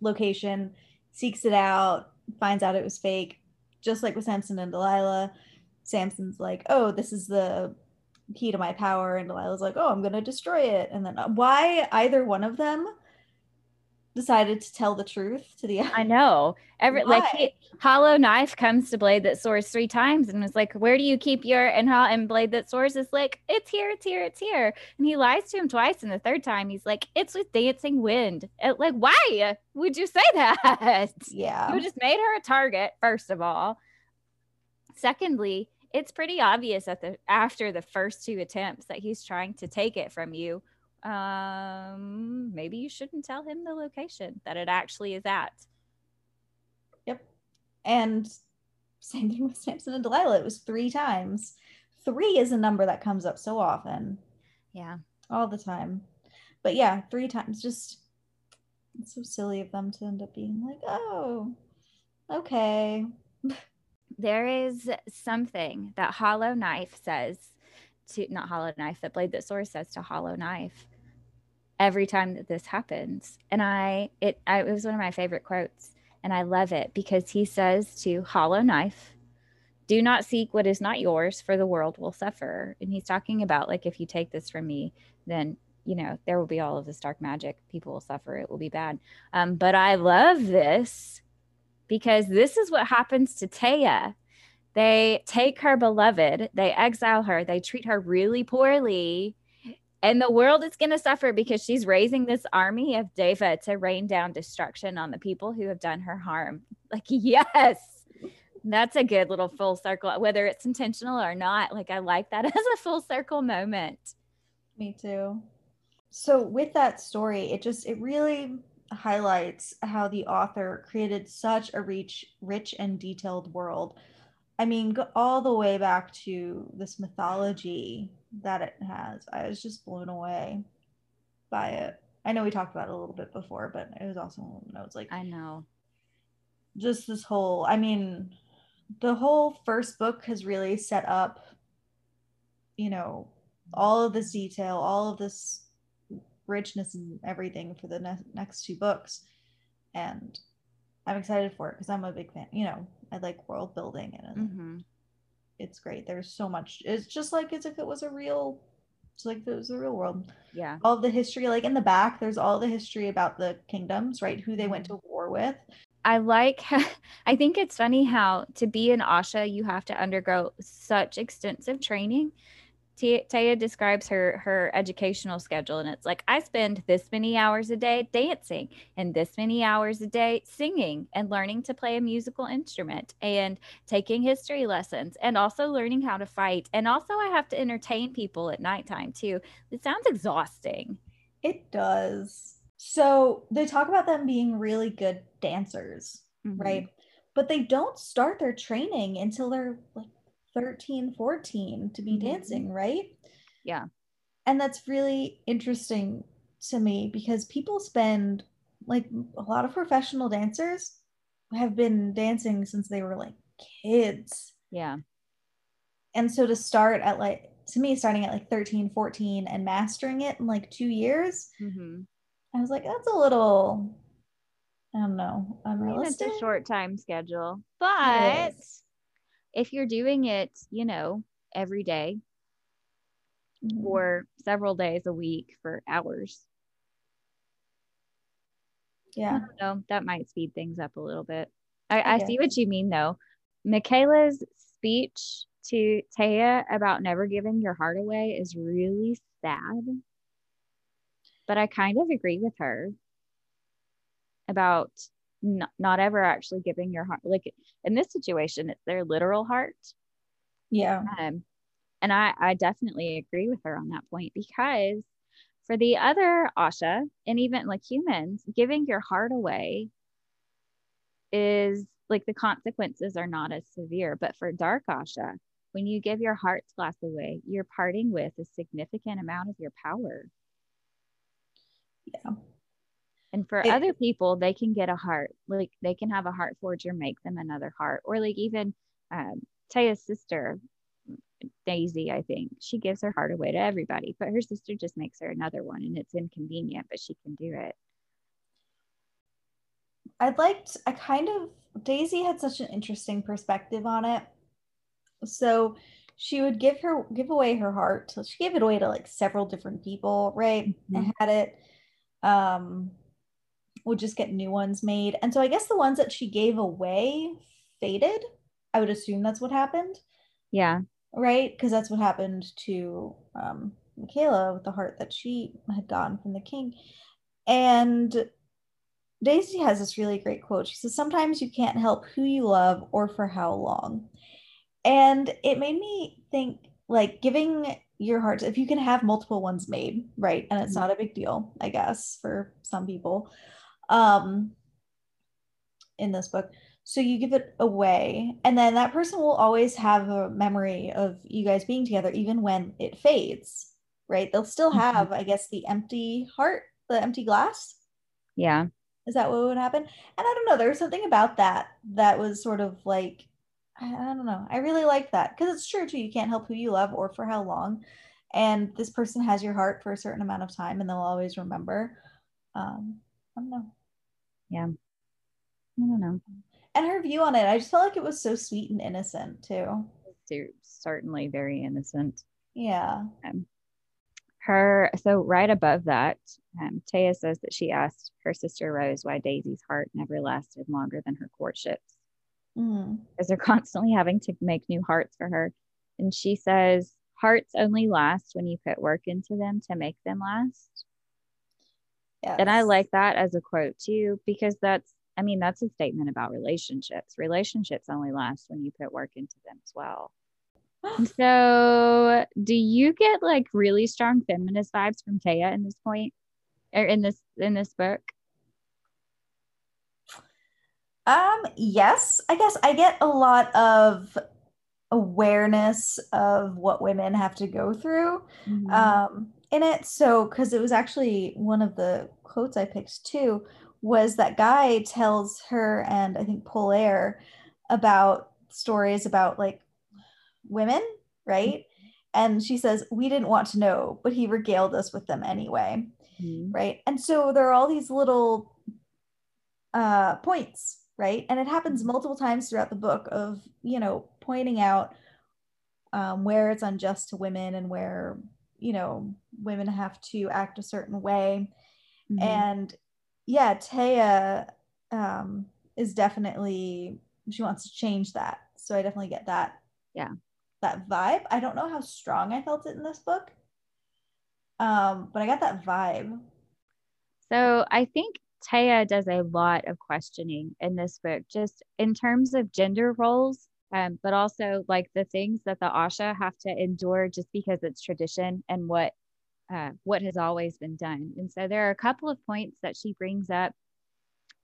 location, seeks it out, finds out it was fake. Just like with Samson and Delilah, Samson's like, "Oh, this is the key to my power and delilah's like oh i'm going to destroy it. And then uh, why either one of them decided to tell the truth to the i know. Every why? like he, hollow knife comes to blade that soars three times and was like where do you keep your and how and blade that soars? Is like it's here it's here it's here. And he lies to him twice and the third time he's like it's with dancing wind. And like why would you say that? Yeah. You just made her a target first of all. Secondly it's pretty obvious at the after the first two attempts that he's trying to take it from you. Um, maybe you shouldn't tell him the location that it actually is at. Yep. And same thing with Samson and Delilah. It was three times. Three is a number that comes up so often. Yeah. All the time. But yeah, three times. Just it's so silly of them to end up being like, oh, okay. There is something that Hollow Knife says to not Hollow Knife, that Blade That Soars says to Hollow Knife every time that this happens. And I, it, I, it was one of my favorite quotes. And I love it because he says to Hollow Knife, do not seek what is not yours, for the world will suffer. And he's talking about, like, if you take this from me, then, you know, there will be all of this dark magic. People will suffer. It will be bad. Um, but I love this because this is what happens to Taya. They take her beloved, they exile her, they treat her really poorly and the world is going to suffer because she's raising this army of Deva to rain down destruction on the people who have done her harm. Like, yes, that's a good little full circle, whether it's intentional or not. Like, I like that as a full circle moment. Me too. So, with that story, it just, it really highlights how the author created such a rich, rich and detailed world. I mean, go all the way back to this mythology that it has. I was just blown away by it. I know we talked about it a little bit before, but it was also I notes like I know. Just this whole I mean, the whole first book has really set up, you know, all of this detail, all of this richness and everything for the ne- next two books. And I'm excited for it because I'm a big fan. You know, I like world building and mm-hmm it's great. There's so much. It's just like as if it was a real it's like it was a real world. Yeah. All the history, like in the back, there's all the history about the kingdoms, right? Who they went to war with. I like I think it's funny how to be an Asha you have to undergo such extensive training Taya describes her her educational schedule, and it's like I spend this many hours a day dancing, and this many hours a day singing, and learning to play a musical instrument, and taking history lessons, and also learning how to fight, and also I have to entertain people at nighttime too. It sounds exhausting. It does. So they talk about them being really good dancers, mm-hmm. right? But they don't start their training until they're like 13, 14 to be mm-hmm. dancing, right? Yeah. And that's really interesting to me because people spend like a lot of professional dancers have been dancing since they were like kids. Yeah. And so to start at like to me starting at like 13, 14 and mastering it in like 2 years, mm-hmm. I was like that's a little I don't know, unrealistic. It's a short time schedule. But if you're doing it, you know, every day mm-hmm. or several days a week for hours. Yeah. No, that might speed things up a little bit. I, I, I see what you mean though. Mykaela's speech to Taya about never giving your heart away is really sad. But I kind of agree with her about not, not ever actually giving your heart like in this situation it's their literal heart. Yeah. Um, and i i definitely agree with her on that point because for the other asha and even like humans giving your heart away is like the consequences are not as severe. But for dark asha when you give your heart's glass away you're parting with a significant amount of your power. Yeah and for it, other people, they can get a heart, like they can have a heart forger make them another heart, or like even um, Taya's sister, Daisy, I think she gives her heart away to everybody, but her sister just makes her another one, and it's inconvenient, but she can do it. I liked, I kind of, Daisy had such an interesting perspective on it. So she would give her, give away her heart. So she gave it away to like several different people, right? Mm-hmm. And had it, um, would just get new ones made. And so I guess the ones that she gave away faded. I would assume that's what happened. Yeah. Right? Because that's what happened to um, Mykaela with the heart that she had gotten from the king. And Daisy has this really great quote. She says, Sometimes you can't help who you love or for how long. And it made me think like giving your heart, if you can have multiple ones made, right? And it's mm-hmm. not a big deal, I guess, for some people um, in this book. So you give it away, and then that person will always have a memory of you guys being together, even when it fades, right? They'll still mm-hmm. have, mm-hmm. I guess, the empty heart, the empty glass. Yeah. Is that what would happen? And I don't know. There was something about that that was sort of like, I, I don't know. I really like that because it's true too. You can't help who you love or for how long. And this person has your heart for a certain amount of time and they'll always remember. Um, I don't know. Yeah. I don't know. And her view on it, I just felt like it was so sweet and innocent too. Certainly very innocent. Yeah. Um, her so right above that, um, Taya says that she asked her sister Rose why Daisy's heart never lasted longer than her courtships, Mm. because they're constantly having to make new hearts for her. And she says hearts only last when you put work into them to make them last. Yes. And I like that as a quote too, because that's, I mean, that's a statement about relationships. Relationships only last when you put work into them as well. So, do you get like really strong feminist vibes from Taya in this point, or in this in this book? Um, yes, I guess I get a lot of awareness of what women have to go through um in it. So, because it was actually one of the quotes I picked too, was that guy tells her and I think Polaire about stories about like women, right? And she says, We didn't want to know, but he regaled us with them anyway, Mhm. right? And so there are all these little uh, points, right? And it happens multiple times throughout the book of, you know, pointing out um, where it's unjust to women and where, you know, women have to act a certain way. Mhm. And yeah, Taya um, is definitely, she wants to change that. So I definitely get that. Yeah. That vibe. I don't know how strong I felt it in this book. Um, but I got that vibe. So I think Taya does a lot of questioning in this book, just in terms of gender roles, um, but also like the things that the Asha have to endure just because it's tradition and what uh, what has always been done. And so there are a couple of points that she brings up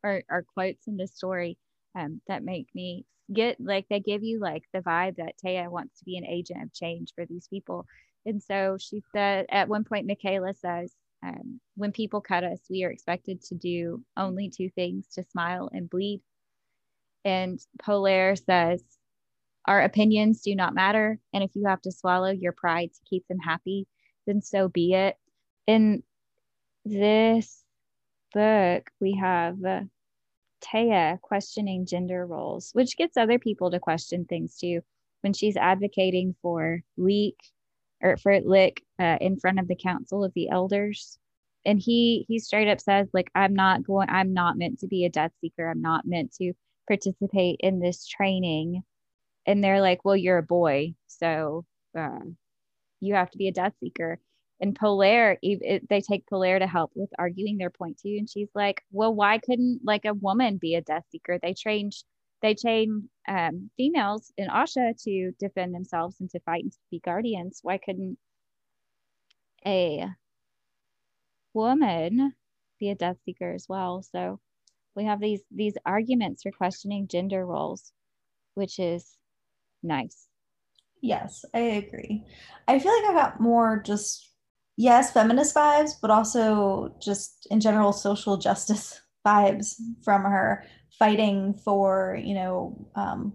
or, or quotes in this story um, that make me get like they give you like the vibe that Taya wants to be an agent of change for these people. And so she said at one point, Mykaela says, um, when people cut us, we are expected to do only two things to smile and bleed. And Polaire says, Our opinions do not matter. And if you have to swallow your pride to keep them happy, then so be it. In this book, we have uh, Taya questioning gender roles, which gets other people to question things too. When she's advocating for leak or for lick uh, in front of the council of the elders, and he he straight up says like I'm not going, I'm not meant to be a death seeker. I'm not meant to participate in this training. And they're like, well, you're a boy, so uh, you have to be a death seeker. And Polaire, they take Polaire to help with arguing their point too. And she's like, well, why couldn't like a woman be a death seeker? They trained, they train um, females in Asha to defend themselves and to fight and to be guardians. Why couldn't a woman be a death seeker as well? So we have these these arguments for questioning gender roles, which is nice. Yes, I agree. I feel like I got more just, yes, feminist vibes, but also just in general social justice vibes from her fighting for, you know, um,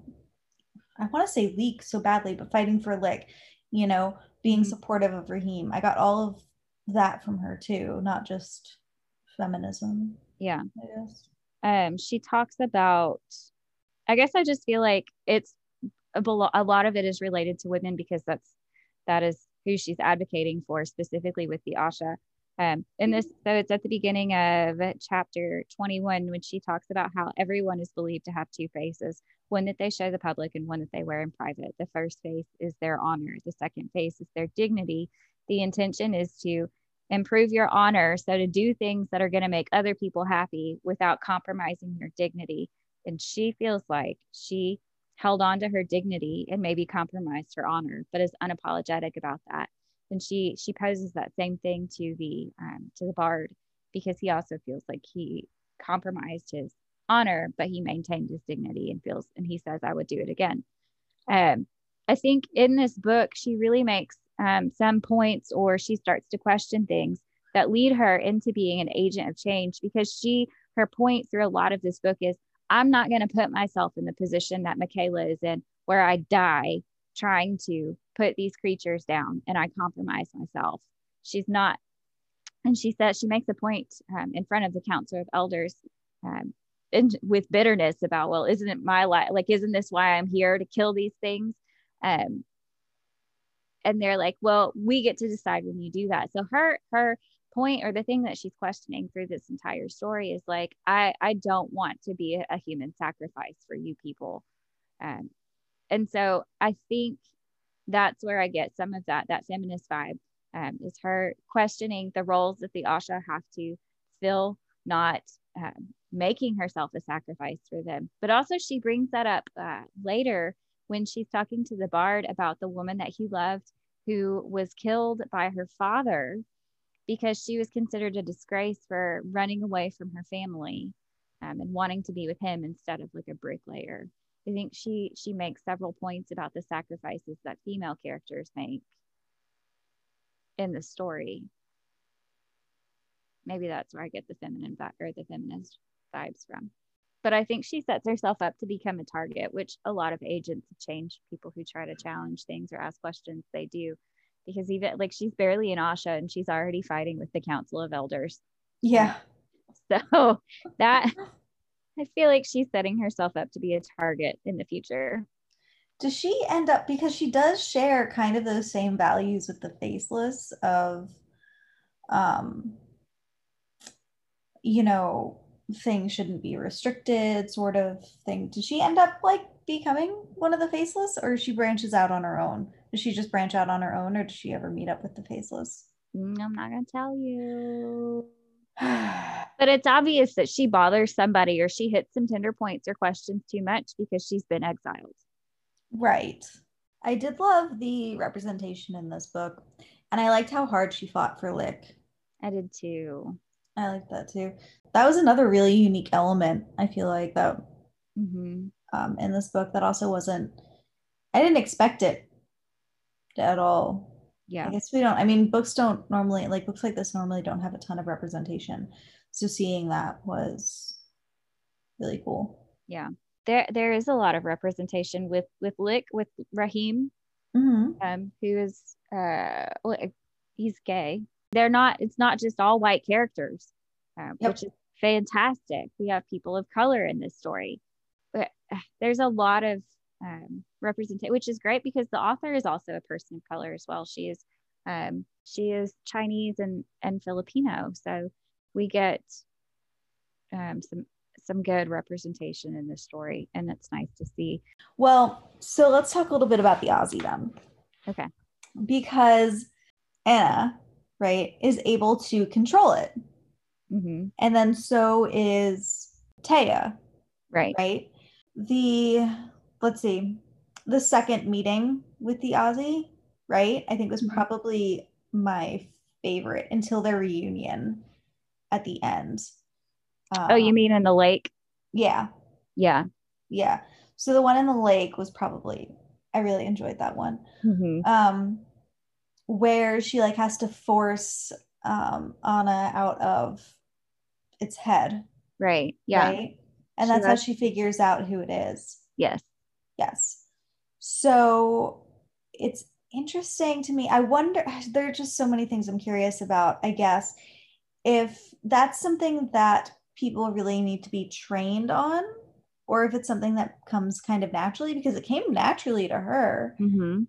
I want to say leak so badly, but fighting for lick, you know, being Mhm. supportive of Raheem. I got all of that from her too, not just feminism, Yeah. I guess. um she talks about i guess i just feel like it's a, a lot of it is related to women because that's that is who she's advocating for specifically with the asha um and this so it's at the beginning of chapter 21 when she talks about how everyone is believed to have two faces one that they show the public and one that they wear in private the first face is their honor the second face is their dignity the intention is to improve your honor. So to do things that are going to make other people happy without compromising your dignity. And she feels like she held on to her dignity and maybe compromised her honor, but is unapologetic about that. And she she poses that same thing to the um, to the bard because he also feels like he compromised his honor, but he maintained his dignity and feels and he says I would do it again. Um, I think in this book she really makes um, some points or she starts to question things that lead her into being an agent of change because she her point through a lot of this book is i'm not going to put myself in the position that mykaela is in where i die trying to put these creatures down and i compromise myself. She's not and she says she makes a point um, in front of the council of elders um, and with bitterness about well isn't it my life like isn't this why i'm here to kill these things? Um and they're like well we get to decide when you do that. So her her point or the thing that she's questioning through this entire story is like i i don't want to be a, human sacrifice for you people um and so i think that's where i get some of that that feminist vibe um, is her questioning the roles that the asha have to fill not um, making herself a sacrifice for them. But also, she brings that up uh, later when she's talking to the bard about the woman that he loved who was killed by her father because she was considered a disgrace for running away from her family um, and wanting to be with him instead of like a bricklayer. I think she she makes several points about the sacrifices that female characters make in the story maybe that's where I get the feminine vi- or the feminist vibes from. But I think she sets herself up to become a target, which a lot of agents have changed. People who try to challenge things or ask questions, they do. Because even like she's barely in Asha and she's already fighting with the Council of Elders. Yeah. So that I feel like she's setting herself up to be a target in the future. Does she end up because she does share kind of those same values with the faceless of um you know, things shouldn't be restricted sort of thing. Does she end up like becoming one of the faceless or she branches out on her own? Does she just branch out on her own or does she ever meet up with the faceless? Mm, I'm not going to tell you. but it's obvious that she bothers somebody or she hits some tender points or questions too much because she's been exiled. Right. I did love the representation in this book and I liked how hard she fought for Likh. I did too. I like that too. That was another really unique element. I feel like that mm-hmm. um, in this book that also wasn't. I didn't expect it at all. Yeah, I guess we don't. I mean, books don't normally like books like this normally don't have a ton of representation. So seeing that was really cool. Yeah, there there is a lot of representation with with Likh with Rahim, mm-hmm. um, who is uh, he's gay they're not it's not just all white characters um, yep. which is fantastic we have people of color in this story but uh, there's a lot of um, representation which is great because the author is also a person of color as well she is um, she is chinese and and filipino so we get um, some some good representation in this story and it's nice to see well so let's talk a little bit about the Azi then okay because anna right, is able to control it. Mm-hmm. And then so is Taya. Right. Right. The, let's see, the second meeting with the Azi, right, I think was mm-hmm. probably my favorite until their reunion at the end. Um, oh, you um, mean in the lake? Yeah. Yeah. Yeah. So the one in the lake was probably, I really enjoyed that one. Mm-hmm. Um, where she like has to force um Anna out of its head. Right. Yeah. Right. And she that's how she figures out who it is. Yes. Yes. So it's interesting to me. I wonder there are just so many things I'm curious about, I guess, if that's something that people really need to be trained on or if it's something that comes kind of naturally because it came naturally to her. Mm-hmm.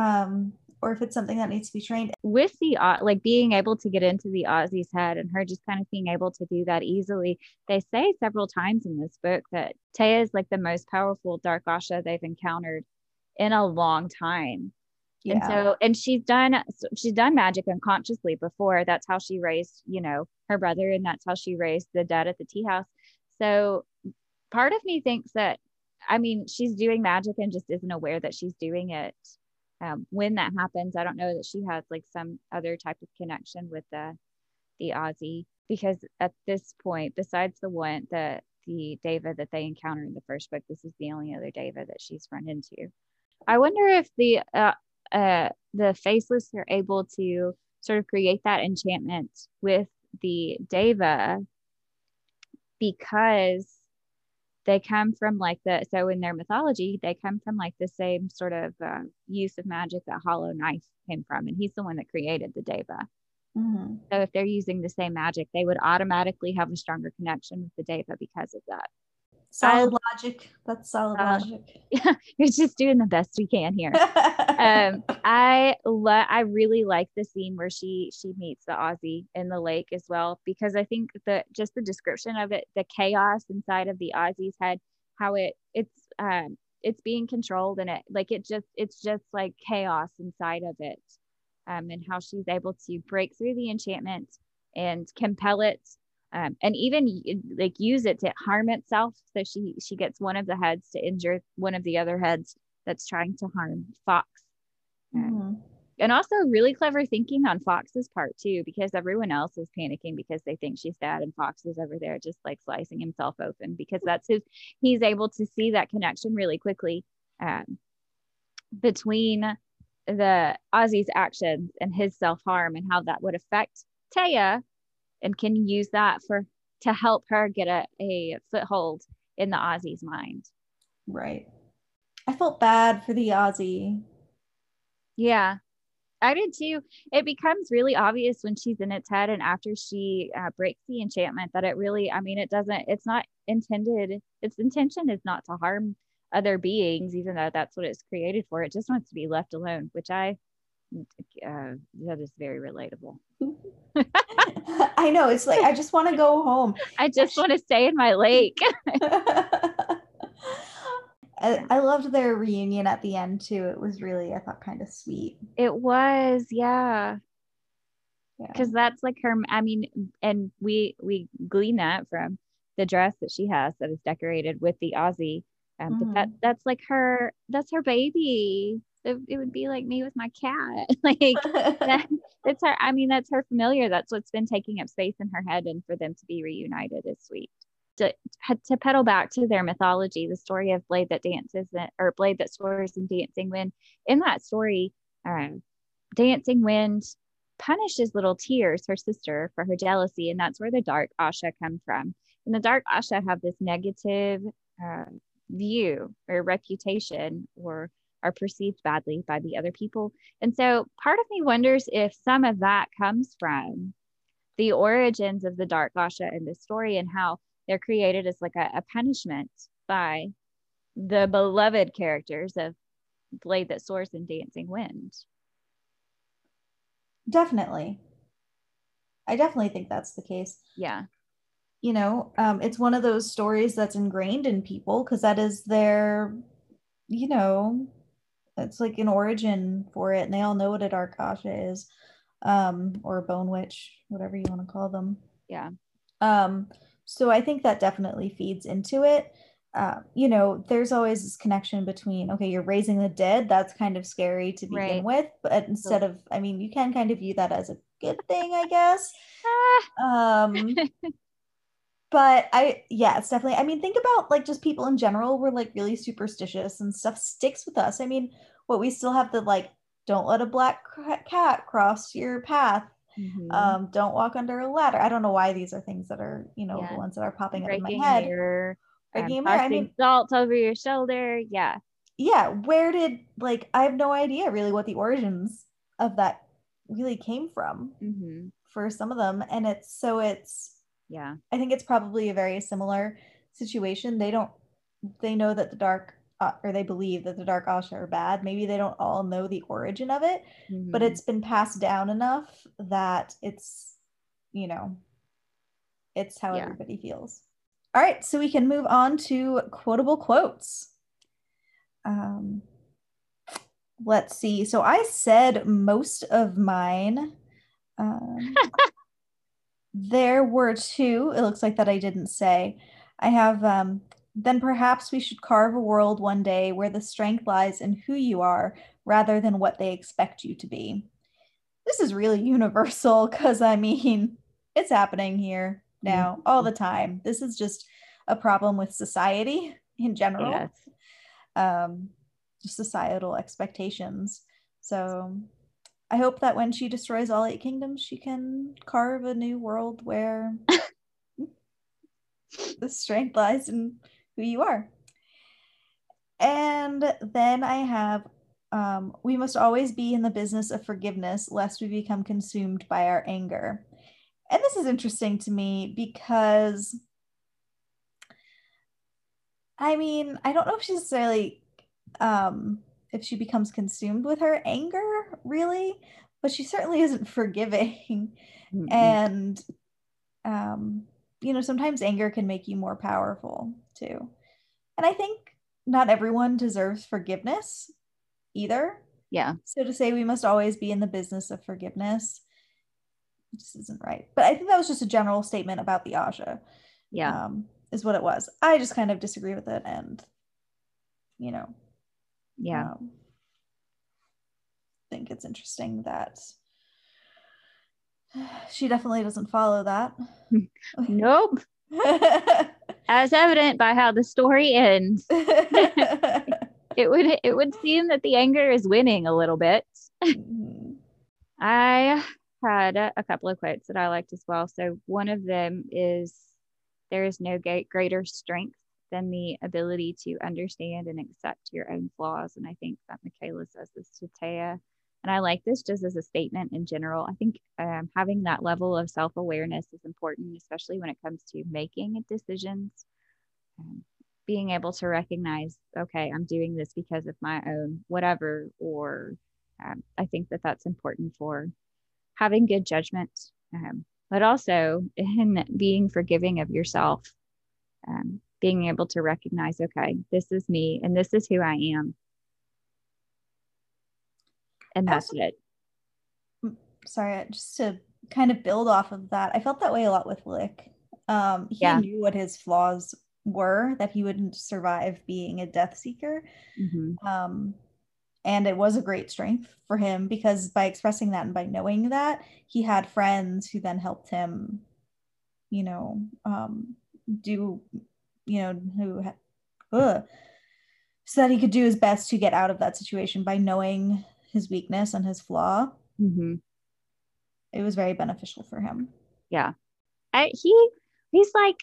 Um, or if it's something that needs to be trained. With the like being able to get into the Azi's head and her just kind of being able to do that easily. They say several times in this book that Taya is like the most powerful Dark Asha they've encountered in a long time. Yeah. And so, and she's done, she's done magic unconsciously before. That's how she raised, you know, her brother, and that's how she raised the dead at the tea house. So, part of me thinks that, I mean, she's doing magic and just isn't aware that she's doing it um, when that happens, I don't know that she has like some other type of connection with the the Azi because at this point, besides the one the the Deva that they encounter in the first book, this is the only other Deva that she's run into. I wonder if the uh, uh, the faceless are able to sort of create that enchantment with the Deva because they come from like the so in their mythology they come from like the same sort of uh, use of magic that hollow knife came from and he's the one that created the deva mm-hmm. so if they're using the same magic they would automatically have a stronger connection with the deva because of that solid I, logic. That's solid uh, logic. Yeah, you're just doing the best we can here. um, I lo- I really like the scene where she she meets the Azi in the lake as well because I think that just the description of it, the chaos inside of the Azi's head, how it it's um it's being controlled and it like it just it's just like chaos inside of it um, and how she's able to break through the enchantment and compel it um, and even like use it to harm itself so she she gets one of the heads to injure one of the other heads that's trying to harm fox mm-hmm. and also really clever thinking on fox's part too because everyone else is panicking because they think she's dead and fox is over there just like slicing himself open because that's his he's able to see that connection really quickly um, between the Azi's actions and his self-harm and how that would affect Taya and can use that for to help her get a, a foothold in the Azi's mind. Right. I felt bad for the Azi. Yeah, I did too. It becomes really obvious when she's in its head and after she uh, breaks the enchantment that it really, I mean, it doesn't, it's not intended, its intention is not to harm other beings, even though that's what it's created for. It just wants to be left alone, which I, uh, that is very relatable. I know. It's like, I just want to go home. I just want to stay in my lake. I, I loved their reunion at the end too. It was really, I thought, kind of sweet. It was, yeah. Because yeah. that's like her. I mean, and we we glean that from the dress that she has that is decorated with the Azi um, mm-hmm. that that's like her that's her baby it, it would be like me with my cat. Like that, it's her i mean that's her familiar that's what's been taking up space in her head and for them to be reunited is sweet. To, to pedal back to their mythology the story of blade that dances or blade that soars and dancing wind in that story um, dancing wind punishes little tears her sister for her jealousy and that's where the dark asha come from. And the dark asha have this negative uh, view or reputation or are perceived badly by the other people. And so part of me wonders if some of that comes from the origins of the Dark Asha in this story and how they're created as like a, a punishment by the beloved characters of Blade That Soars and Dancing Wind. Definitely. I definitely think that's the case. Yeah you know um, it's one of those stories that's ingrained in people because that is their you know it's like an origin for it and they all know what a dark asha is um, or a bone witch whatever you want to call them. Yeah. Um, so i think that definitely feeds into it. Uh, you know there's always this connection between okay you're raising the dead that's kind of scary to begin right. with but instead of i mean you can kind of view that as a good thing i guess. Um but I yeah, it's definitely I mean think about like just people in general we're like really superstitious and stuff sticks with us. I mean, what we still have the like don't let a black cat cross your path. Mm-hmm. Um, don't walk under a ladder. I don't know why these are things that are, you know, yeah. the ones that are popping Breaking up in my head. Your, Breaking um, I mean, salt over your shoulder. Yeah. Yeah. Where did like I have no idea really what the origins of that really came from mm-hmm. for some of them. And it's so it's yeah. I think it's probably a very similar situation. They don't they know that the dark uh, or they believe that the dark asha are bad. Maybe they don't all know the origin of it mm-hmm. but it's been passed down enough that it's you know it's how yeah. everybody feels. All right so we can move on to quotable quotes. Um let's see. So i said most of mine. Um There were two, it looks like that I didn't say. I have, um, then perhaps we should carve a world one day where the strength lies in who you are rather than what they expect you to be. This is really universal because I mean, it's happening here now mm-hmm. all the time. This is just a problem with society in general, yes. um, just societal expectations. So I hope that when she destroys all eight kingdoms, she can carve a new world where the strength lies in who you are. And then I have um, we must always be in the business of forgiveness lest we become consumed by our anger. And this is interesting to me because I mean, I don't know if she's necessarily um if she becomes consumed with her anger, really, but she certainly isn't forgiving. Mm-hmm. And um, you know, sometimes anger can make you more powerful too. And I think not everyone deserves forgiveness either. Yeah. So to say we must always be in the business of forgiveness just isn't right. But I think that was just a general statement about the Asha. Yeah. Um, is what it was. I just kind of disagree with it and you know. Yeah. Um, think it's interesting that she definitely doesn't follow that. nope. As evident by how the story ends. it would it would seem that the anger is winning a little bit. Mm-hmm. I had a couple of quotes that I liked as well. So one of them is there is no greater strength than the ability to understand and accept your own flaws. And I think that Mykaela says this to Taya. And I like this just as a statement in general. I think um, having that level of self awareness is important, especially when it comes to making decisions. Um, being able to recognize, okay, I'm doing this because of my own whatever, or um, I think that that's important for having good judgment, um, but also in being forgiving of yourself, um, being able to recognize, okay, this is me and this is who I am and that's it. Mm, sorry, just to kind of build off of that, I felt that way a lot with Likh. Um, he yeah. knew what his flaws were, that he wouldn't survive being a death seeker. Mm-hmm. Um, and it was a great strength for him because by expressing that and by knowing that, he had friends who then helped him, you know, um, do, you know, who, ugh, so that he could do his best to get out of that situation by knowing his weakness and his flaw, mm-hmm. it was very beneficial for him. Yeah. I, he he's like,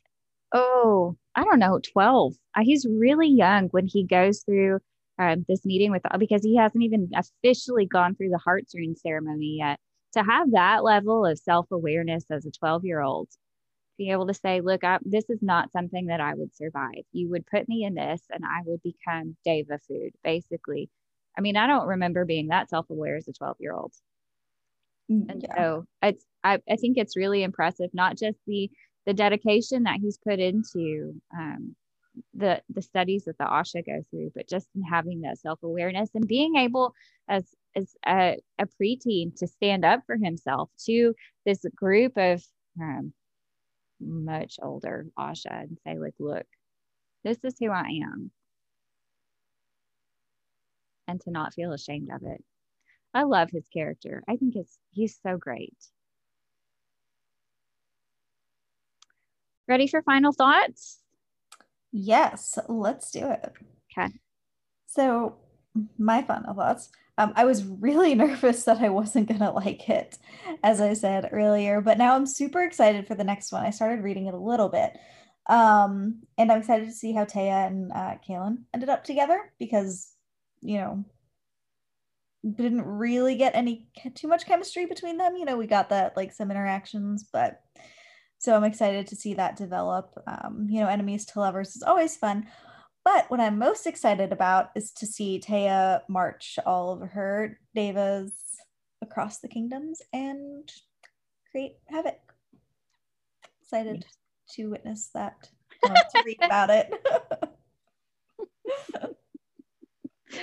oh, I don't know, 12. Uh, he's really young when he goes through um, this meeting with, because he hasn't even officially gone through the hearts rune ceremony yet. To have that level of self awareness as a 12 year old, being able to say, look, I, this is not something that I would survive. You would put me in this and I would become daeva food, basically. I mean, I don't remember being that self aware as a 12 year old. Mm, and yeah. so it's, I, I think it's really impressive, not just the, the dedication that he's put into um, the, the studies that the Asha go through, but just in having that self awareness and being able as, as a, a preteen to stand up for himself to this group of um, much older Asha and say, like, look, this is who I am and to not feel ashamed of it. I love his character. I think it's he's so great. Ready for final thoughts? Yes, let's do it. Okay. So, my final thoughts. Um, I was really nervous that I wasn't going to like it, as I said earlier, but now I'm super excited for the next one. I started reading it a little bit. Um, and I'm excited to see how Taya and uh, Kalen ended up together because you know, didn't really get any too much chemistry between them. You know, we got that like some interactions, but so I'm excited to see that develop. Um, you know, enemies to lovers is always fun. But what I'm most excited about is to see Taya march all of her daevas across the kingdoms and create havoc. Excited to witness that, to read about it.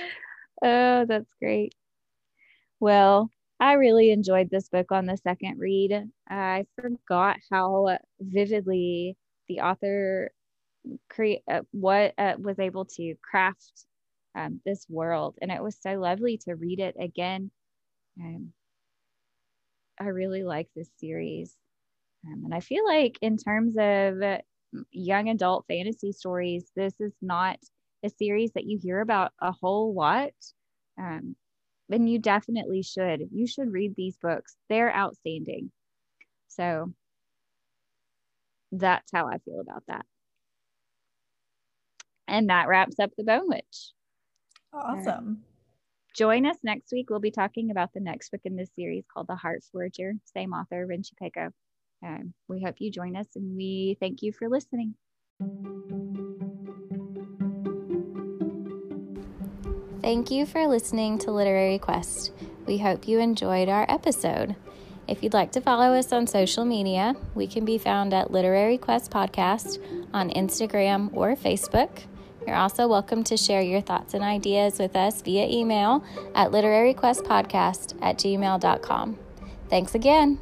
oh, that's great. Well, I really enjoyed this book on the second read. I forgot how vividly the author create uh, what uh, was able to craft um, this world, and it was so lovely to read it again. Um, I really like this series, um, and I feel like in terms of young adult fantasy stories, this is not a series that you hear about a whole lot. Um, and you definitely should. You should read these books. They're outstanding. So that's how I feel about that. And that wraps up the Bone Witch. Awesome. Uh, join us next week. We'll be talking about the next book in this series called The Heart Forger, same author, Rin Chupeco. Um, we hope you join us and we thank you for listening. Thank you for listening to Literary Quest. We hope you enjoyed our episode. If you'd like to follow us on social media, we can be found at Literary Quest Podcast on Instagram or Facebook. You're also welcome to share your thoughts and ideas with us via email at literaryquestpodcast at gmail.com. Thanks again.